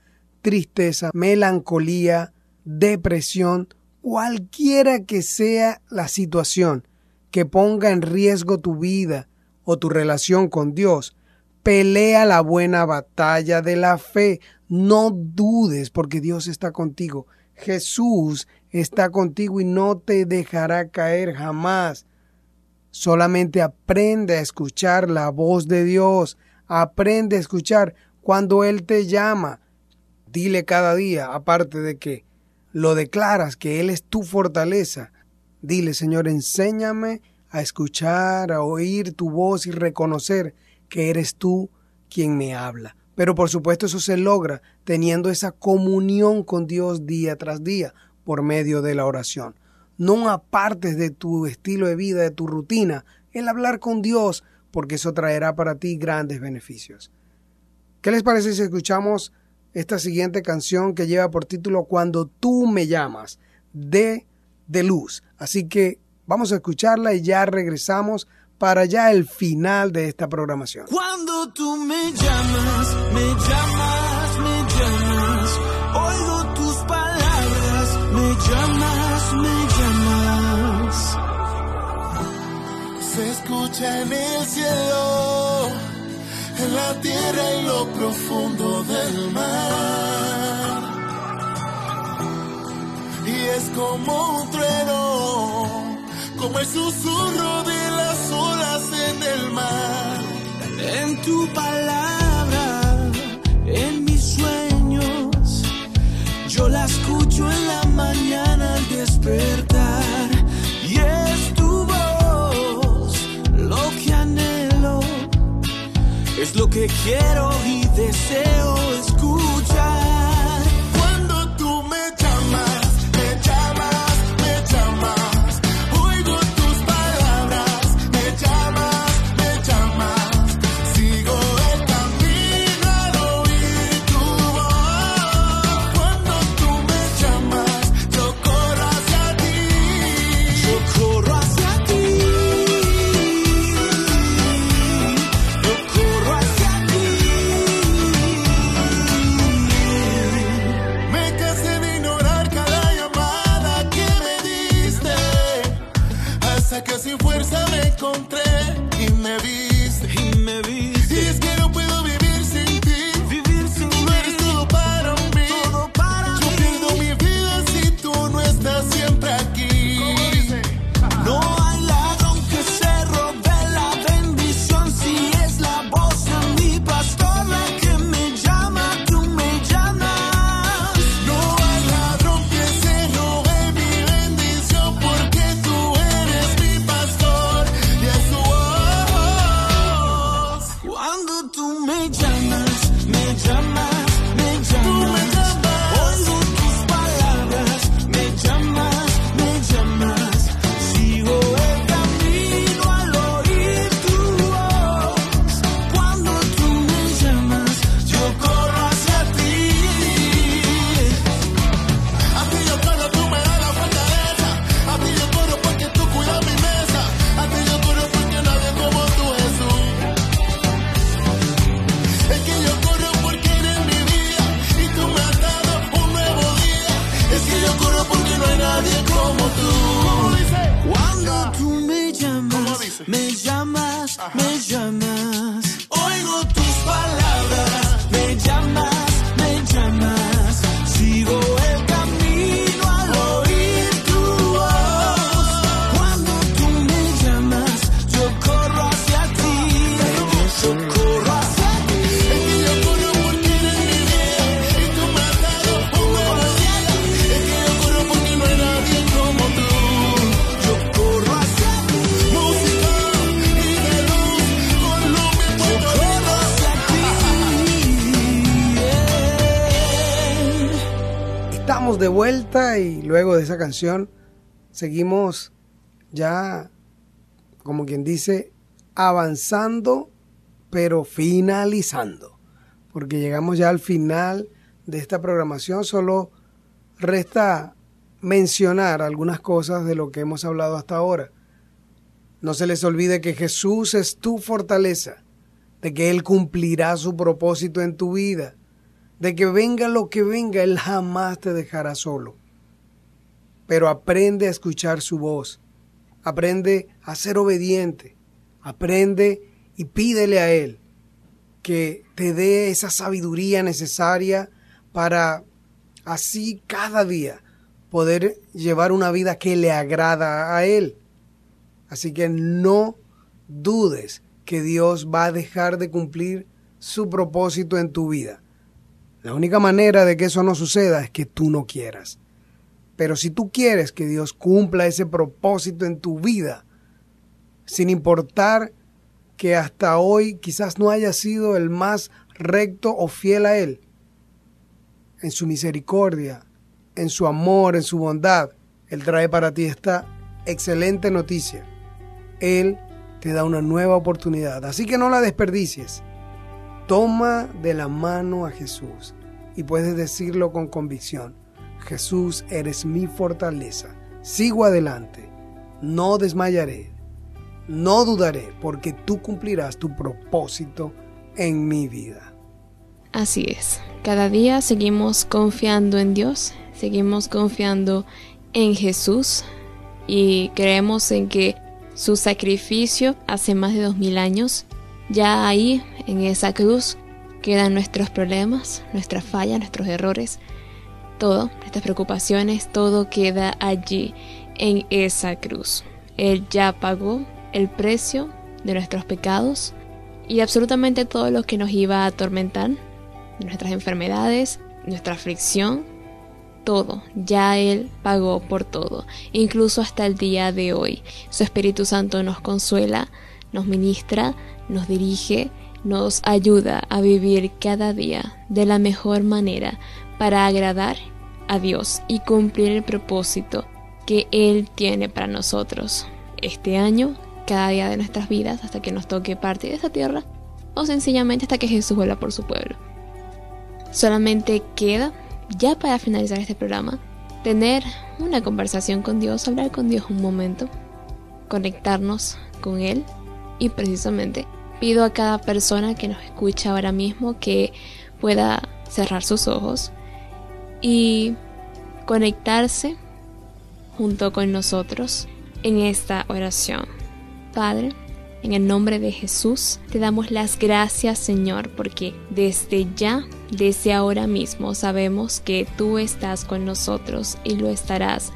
[SPEAKER 4] tristeza, melancolía, depresión, cualquiera que sea la situación que ponga en riesgo tu vida o tu relación con Dios, pelea la buena batalla de la fe. No dudes porque Dios está contigo. Jesús está contigo y no te dejará caer jamás. Solamente aprende a escuchar la voz de Dios. Aprende a escuchar cuando Él te llama. Dile cada día, aparte de que lo declaras que Él es tu fortaleza. Dile, Señor, enséñame a escuchar, a oír tu voz y reconocer que eres tú quien me habla. Pero por supuesto eso se logra teniendo esa comunión con Dios día tras día por medio de la oración. No apartes de tu estilo de vida, de tu rutina, el hablar con Dios, porque eso traerá para ti grandes beneficios. ¿Qué les parece si escuchamos esta siguiente canción que lleva por título Cuando tú me llamas, de de luz? Así que vamos a escucharla y ya regresamos para ya el final de esta programación.
[SPEAKER 2] Cuando tú me llamas, me llamas, me llamas, oigo tus palabras, me llamas, me llamas.
[SPEAKER 10] Se escucha en el cielo, en la tierra y lo profundo del mar. Y es como un trueno, como el susurro de las olas en el mar.
[SPEAKER 2] En tu palabra, en mis sueños, yo la escucho en la mañana al despertar. Y es tu voz lo que anhelo, es lo que quiero y deseo escuchar.
[SPEAKER 4] Esa canción seguimos ya, como quien dice, avanzando, pero finalizando. Porque llegamos ya al final de esta programación. Solo resta mencionar algunas cosas de lo que hemos hablado hasta ahora. No se les olvide que Jesús es tu fortaleza, de que Él cumplirá su propósito en tu vida, de que venga lo que venga, Él jamás te dejará solo. Pero aprende a escuchar su voz, aprende a ser obediente, aprende y pídele a Él que te dé esa sabiduría necesaria para así cada día poder llevar una vida que le agrada a Él. Así que no dudes que Dios va a dejar de cumplir su propósito en tu vida. La única manera de que eso no suceda es que tú no quieras. Pero si tú quieres que Dios cumpla ese propósito en tu vida, sin importar que hasta hoy quizás no haya sido el más recto o fiel a Él, en su misericordia, en su amor, en su bondad, Él trae para ti esta excelente noticia. Él te da una nueva oportunidad. Así que no la desperdicies. Toma de la mano a Jesús y puedes decirlo con convicción. Jesús, eres mi fortaleza. Sigo adelante. No desmayaré. No dudaré porque tú cumplirás tu propósito en mi vida.
[SPEAKER 3] Así es. Cada día seguimos confiando en Dios, seguimos confiando en Jesús y creemos en que su sacrificio hace más de dos mil años, ya ahí en esa cruz quedan nuestros problemas, nuestras fallas, nuestros errores, todo, nuestras preocupaciones, todo queda allí en esa cruz. Él ya pagó el precio de nuestros pecados y absolutamente todo lo que nos iba a atormentar, nuestras enfermedades, nuestra aflicción, todo, ya Él pagó por todo, incluso hasta el día de hoy. Su Espíritu Santo nos consuela, nos ministra, nos dirige, nos ayuda a vivir cada día de la mejor manera para agradar a Dios y cumplir el propósito que Él tiene para nosotros. Este año, cada día de nuestras vidas, hasta que nos toque parte de esta tierra, o sencillamente hasta que Jesús vuelva por su pueblo. Solamente queda ya para finalizar este programa, tener una conversación con Dios, hablar con Dios un momento, conectarnos con Él y precisamente pido a cada persona que nos escucha ahora mismo que pueda cerrar sus ojos y conectarse junto con nosotros en esta oración. Padre, en el nombre de Jesús, te damos las gracias, Señor, porque desde ya, desde ahora mismo, sabemos que tú estás con nosotros y lo estarás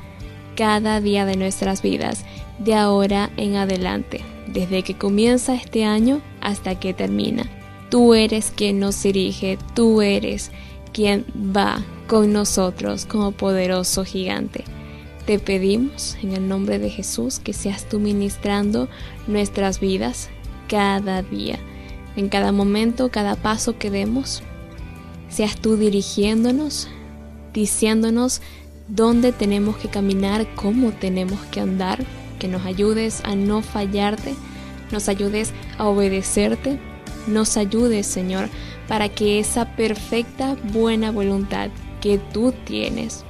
[SPEAKER 3] cada día de nuestras vidas, de ahora en adelante, desde que comienza este año hasta que termina. Tú eres quien nos dirige, tú eres quien va con nosotros como poderoso gigante. Te pedimos en el nombre de Jesús que seas tú ministrando nuestras vidas cada día, en cada momento, cada paso que demos. Seas tú dirigiéndonos, diciéndonos dónde tenemos que caminar, cómo tenemos que andar, que nos ayudes a no fallarte, nos ayudes a obedecerte, nos ayudes, Señor, para que esa perfecta buena voluntad que tú tienes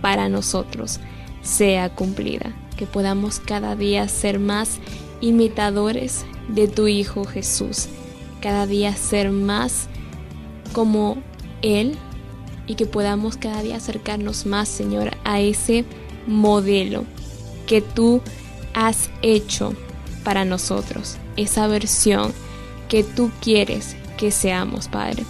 [SPEAKER 3] para nosotros sea cumplida, que podamos cada día ser más imitadores de tu Hijo Jesús, cada día ser más como Él y que podamos cada día acercarnos más, Señor, a ese modelo que tú has hecho para nosotros, esa versión que tú quieres que seamos, Padre.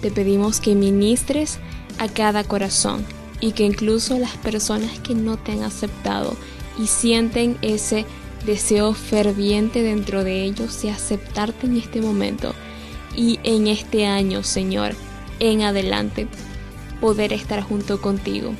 [SPEAKER 3] Te pedimos que ministres a cada corazón, y que incluso las personas que no te han aceptado y sienten ese deseo ferviente dentro de ellos de aceptarte en este momento y en este año, Señor, en adelante, poder estar junto contigo.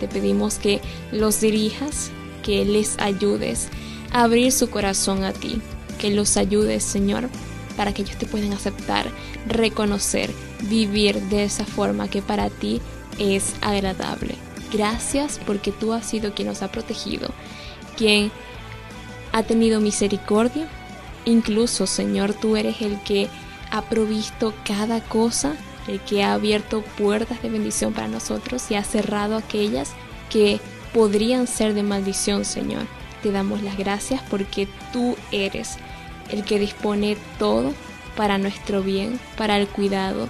[SPEAKER 3] Te pedimos que los dirijas, que les ayudes a abrir su corazón a ti, que los ayudes, Señor, para que ellos te puedan aceptar, reconocer, vivir de esa forma que para ti es agradable. Gracias porque tú has sido quien nos ha protegido, quien ha tenido misericordia. Incluso, Señor, tú eres el que ha provisto cada cosa, el que ha abierto puertas de bendición para nosotros y ha cerrado aquellas que podrían ser de maldición, Señor. Te damos las gracias porque tú eres el que dispone todo para nuestro bien, para el cuidado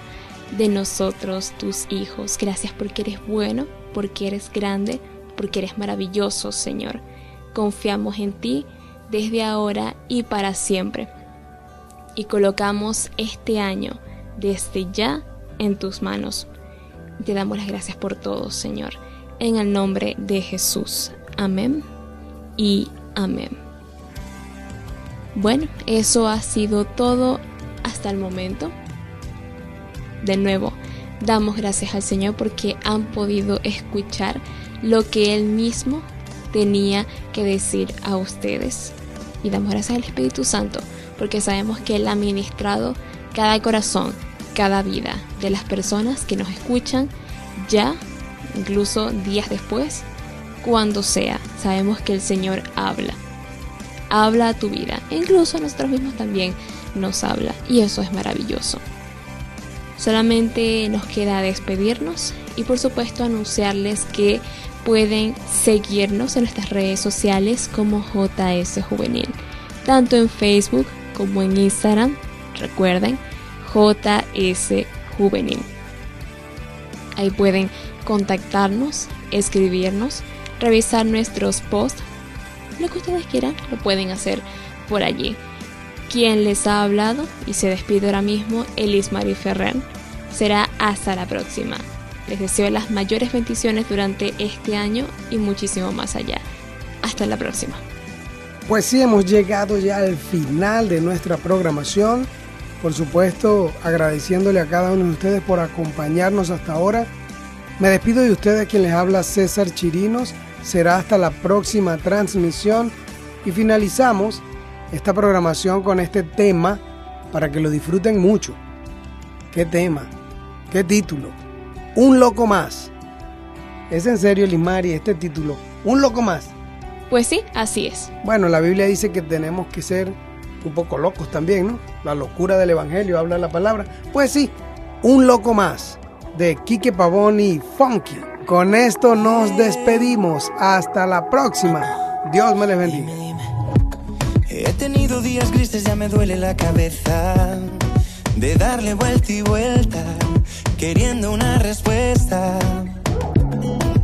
[SPEAKER 3] de nosotros, tus hijos. Gracias porque eres bueno, porque eres grande, porque eres maravilloso, Señor. Confiamos en ti desde ahora y para siempre. Y colocamos este año desde ya en tus manos. Te damos las gracias por todo, Señor. En el nombre de Jesús. Amén y amén. Bueno, eso ha sido todo hasta el momento. De nuevo, damos gracias al Señor porque han podido escuchar lo que Él mismo tenía que decir a ustedes. Y damos gracias al Espíritu Santo porque sabemos que Él ha ministrado cada corazón, cada vida de las personas que nos escuchan ya, incluso días después, cuando sea. Sabemos que el Señor habla. Habla a tu vida. E incluso a nosotros mismos también nos habla. Y eso es maravilloso. Solamente nos queda despedirnos y por supuesto anunciarles que pueden seguirnos en nuestras redes sociales como JS Juvenil, tanto en Facebook como en Instagram. Recuerden, JS Juvenil. Ahí pueden contactarnos, escribirnos, revisar nuestros posts, lo que ustedes quieran, lo pueden hacer por allí. Quien les ha hablado y se despide ahora mismo, Elis Marie Ferrer. Será hasta la próxima. Les deseo las mayores bendiciones durante este año y muchísimo más allá. Hasta la próxima.
[SPEAKER 4] Pues sí, hemos llegado ya al final de nuestra programación. Por supuesto, agradeciéndole a cada uno de ustedes por acompañarnos hasta ahora. Me despido de ustedes, quien les habla César Chirinos. Será hasta la próxima transmisión y finalizamos esta programación con este tema para que lo disfruten mucho. ¿Qué tema? ¿Qué título? Un loco más. ¿Es en serio, Limari, este título? Un loco más.
[SPEAKER 3] Pues sí, así es.
[SPEAKER 4] Bueno, la Biblia dice que tenemos que ser un poco locos también, ¿no? La locura del Evangelio habla la palabra. Pues sí, un loco más de Quique Pavón y Funky. Con esto nos despedimos. Hasta la próxima. Dios me les bendiga.
[SPEAKER 6] He tenido días grises, ya me duele la cabeza de darle vuelta y vuelta, queriendo una respuesta.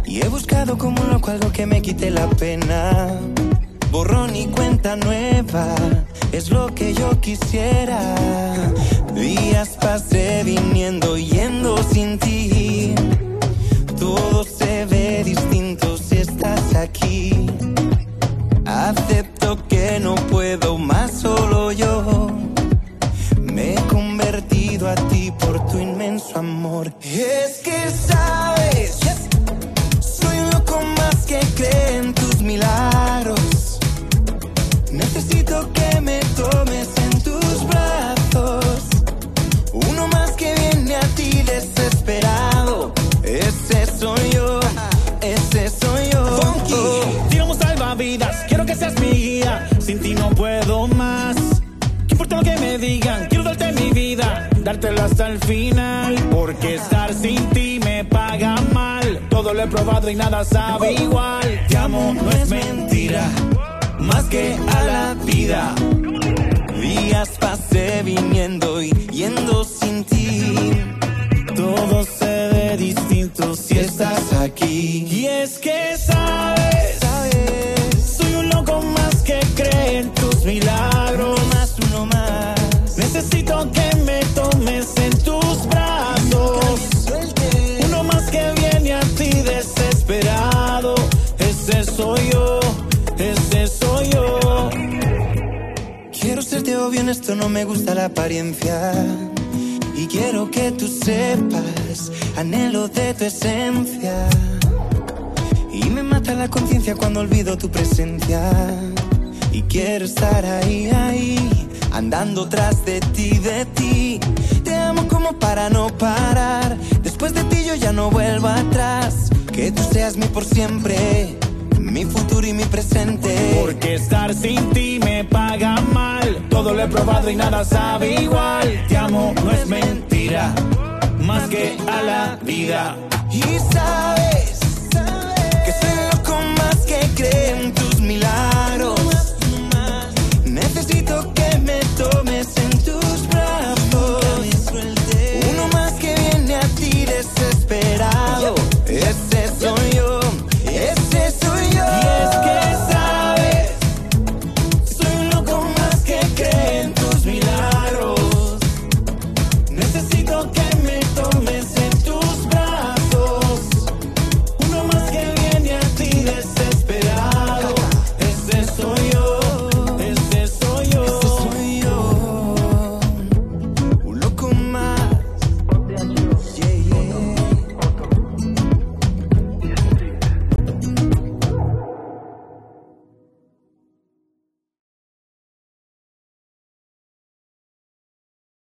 [SPEAKER 6] Y he buscado como un loco algo que me quite la pena. Borrón y cuenta nueva es lo que yo quisiera. Días pasé viniendo, yendo sin ti. Todo se ve distinto si estás aquí. Acepto que no puedo más solo yo. Me he convertido a ti por tu inmenso amor. Es que sabes, soy loco más que cree en tus milagros. Desesperado. Ese soy yo, ese soy yo.
[SPEAKER 7] Funky, digamos salvavidas, quiero que seas mi guía. Sin ti no puedo más. ¿Qué importa lo que me digan? Quiero darte mi vida, dártela hasta el final. Porque estar sin ti me paga mal. Todo lo he probado y nada sabe igual. Te amo, no es mentira, más que a la vida.
[SPEAKER 6] Días pasé viniendo y yendo sin ti.
[SPEAKER 7] Todo se ve distinto si estás aquí. Y es que sabes, soy un loco más que cree en tus milagros.
[SPEAKER 6] Uno más, uno más.
[SPEAKER 7] Necesito que me tomes en tus brazos. Uno más que viene a ti desesperado. Ese soy yo, ese soy yo.
[SPEAKER 6] Quiero serte obvio en esto, no me gusta la apariencia. Quiero que tú sepas, anhelo de tu esencia. Y me mata la conciencia cuando olvido tu presencia. Y quiero estar ahí, ahí, andando tras de ti, de ti. Te amo como para no parar. Después de ti yo ya no vuelva atrás. Que tú seas mi por siempre, mi futuro y mi presente.
[SPEAKER 7] Porque estar sin ti me paga mal. Todo lo he probado y nada sabe igual. Te amo, no es mentira, más que a la vida.
[SPEAKER 6] Y sabes que soy loco más que creen tus milagros.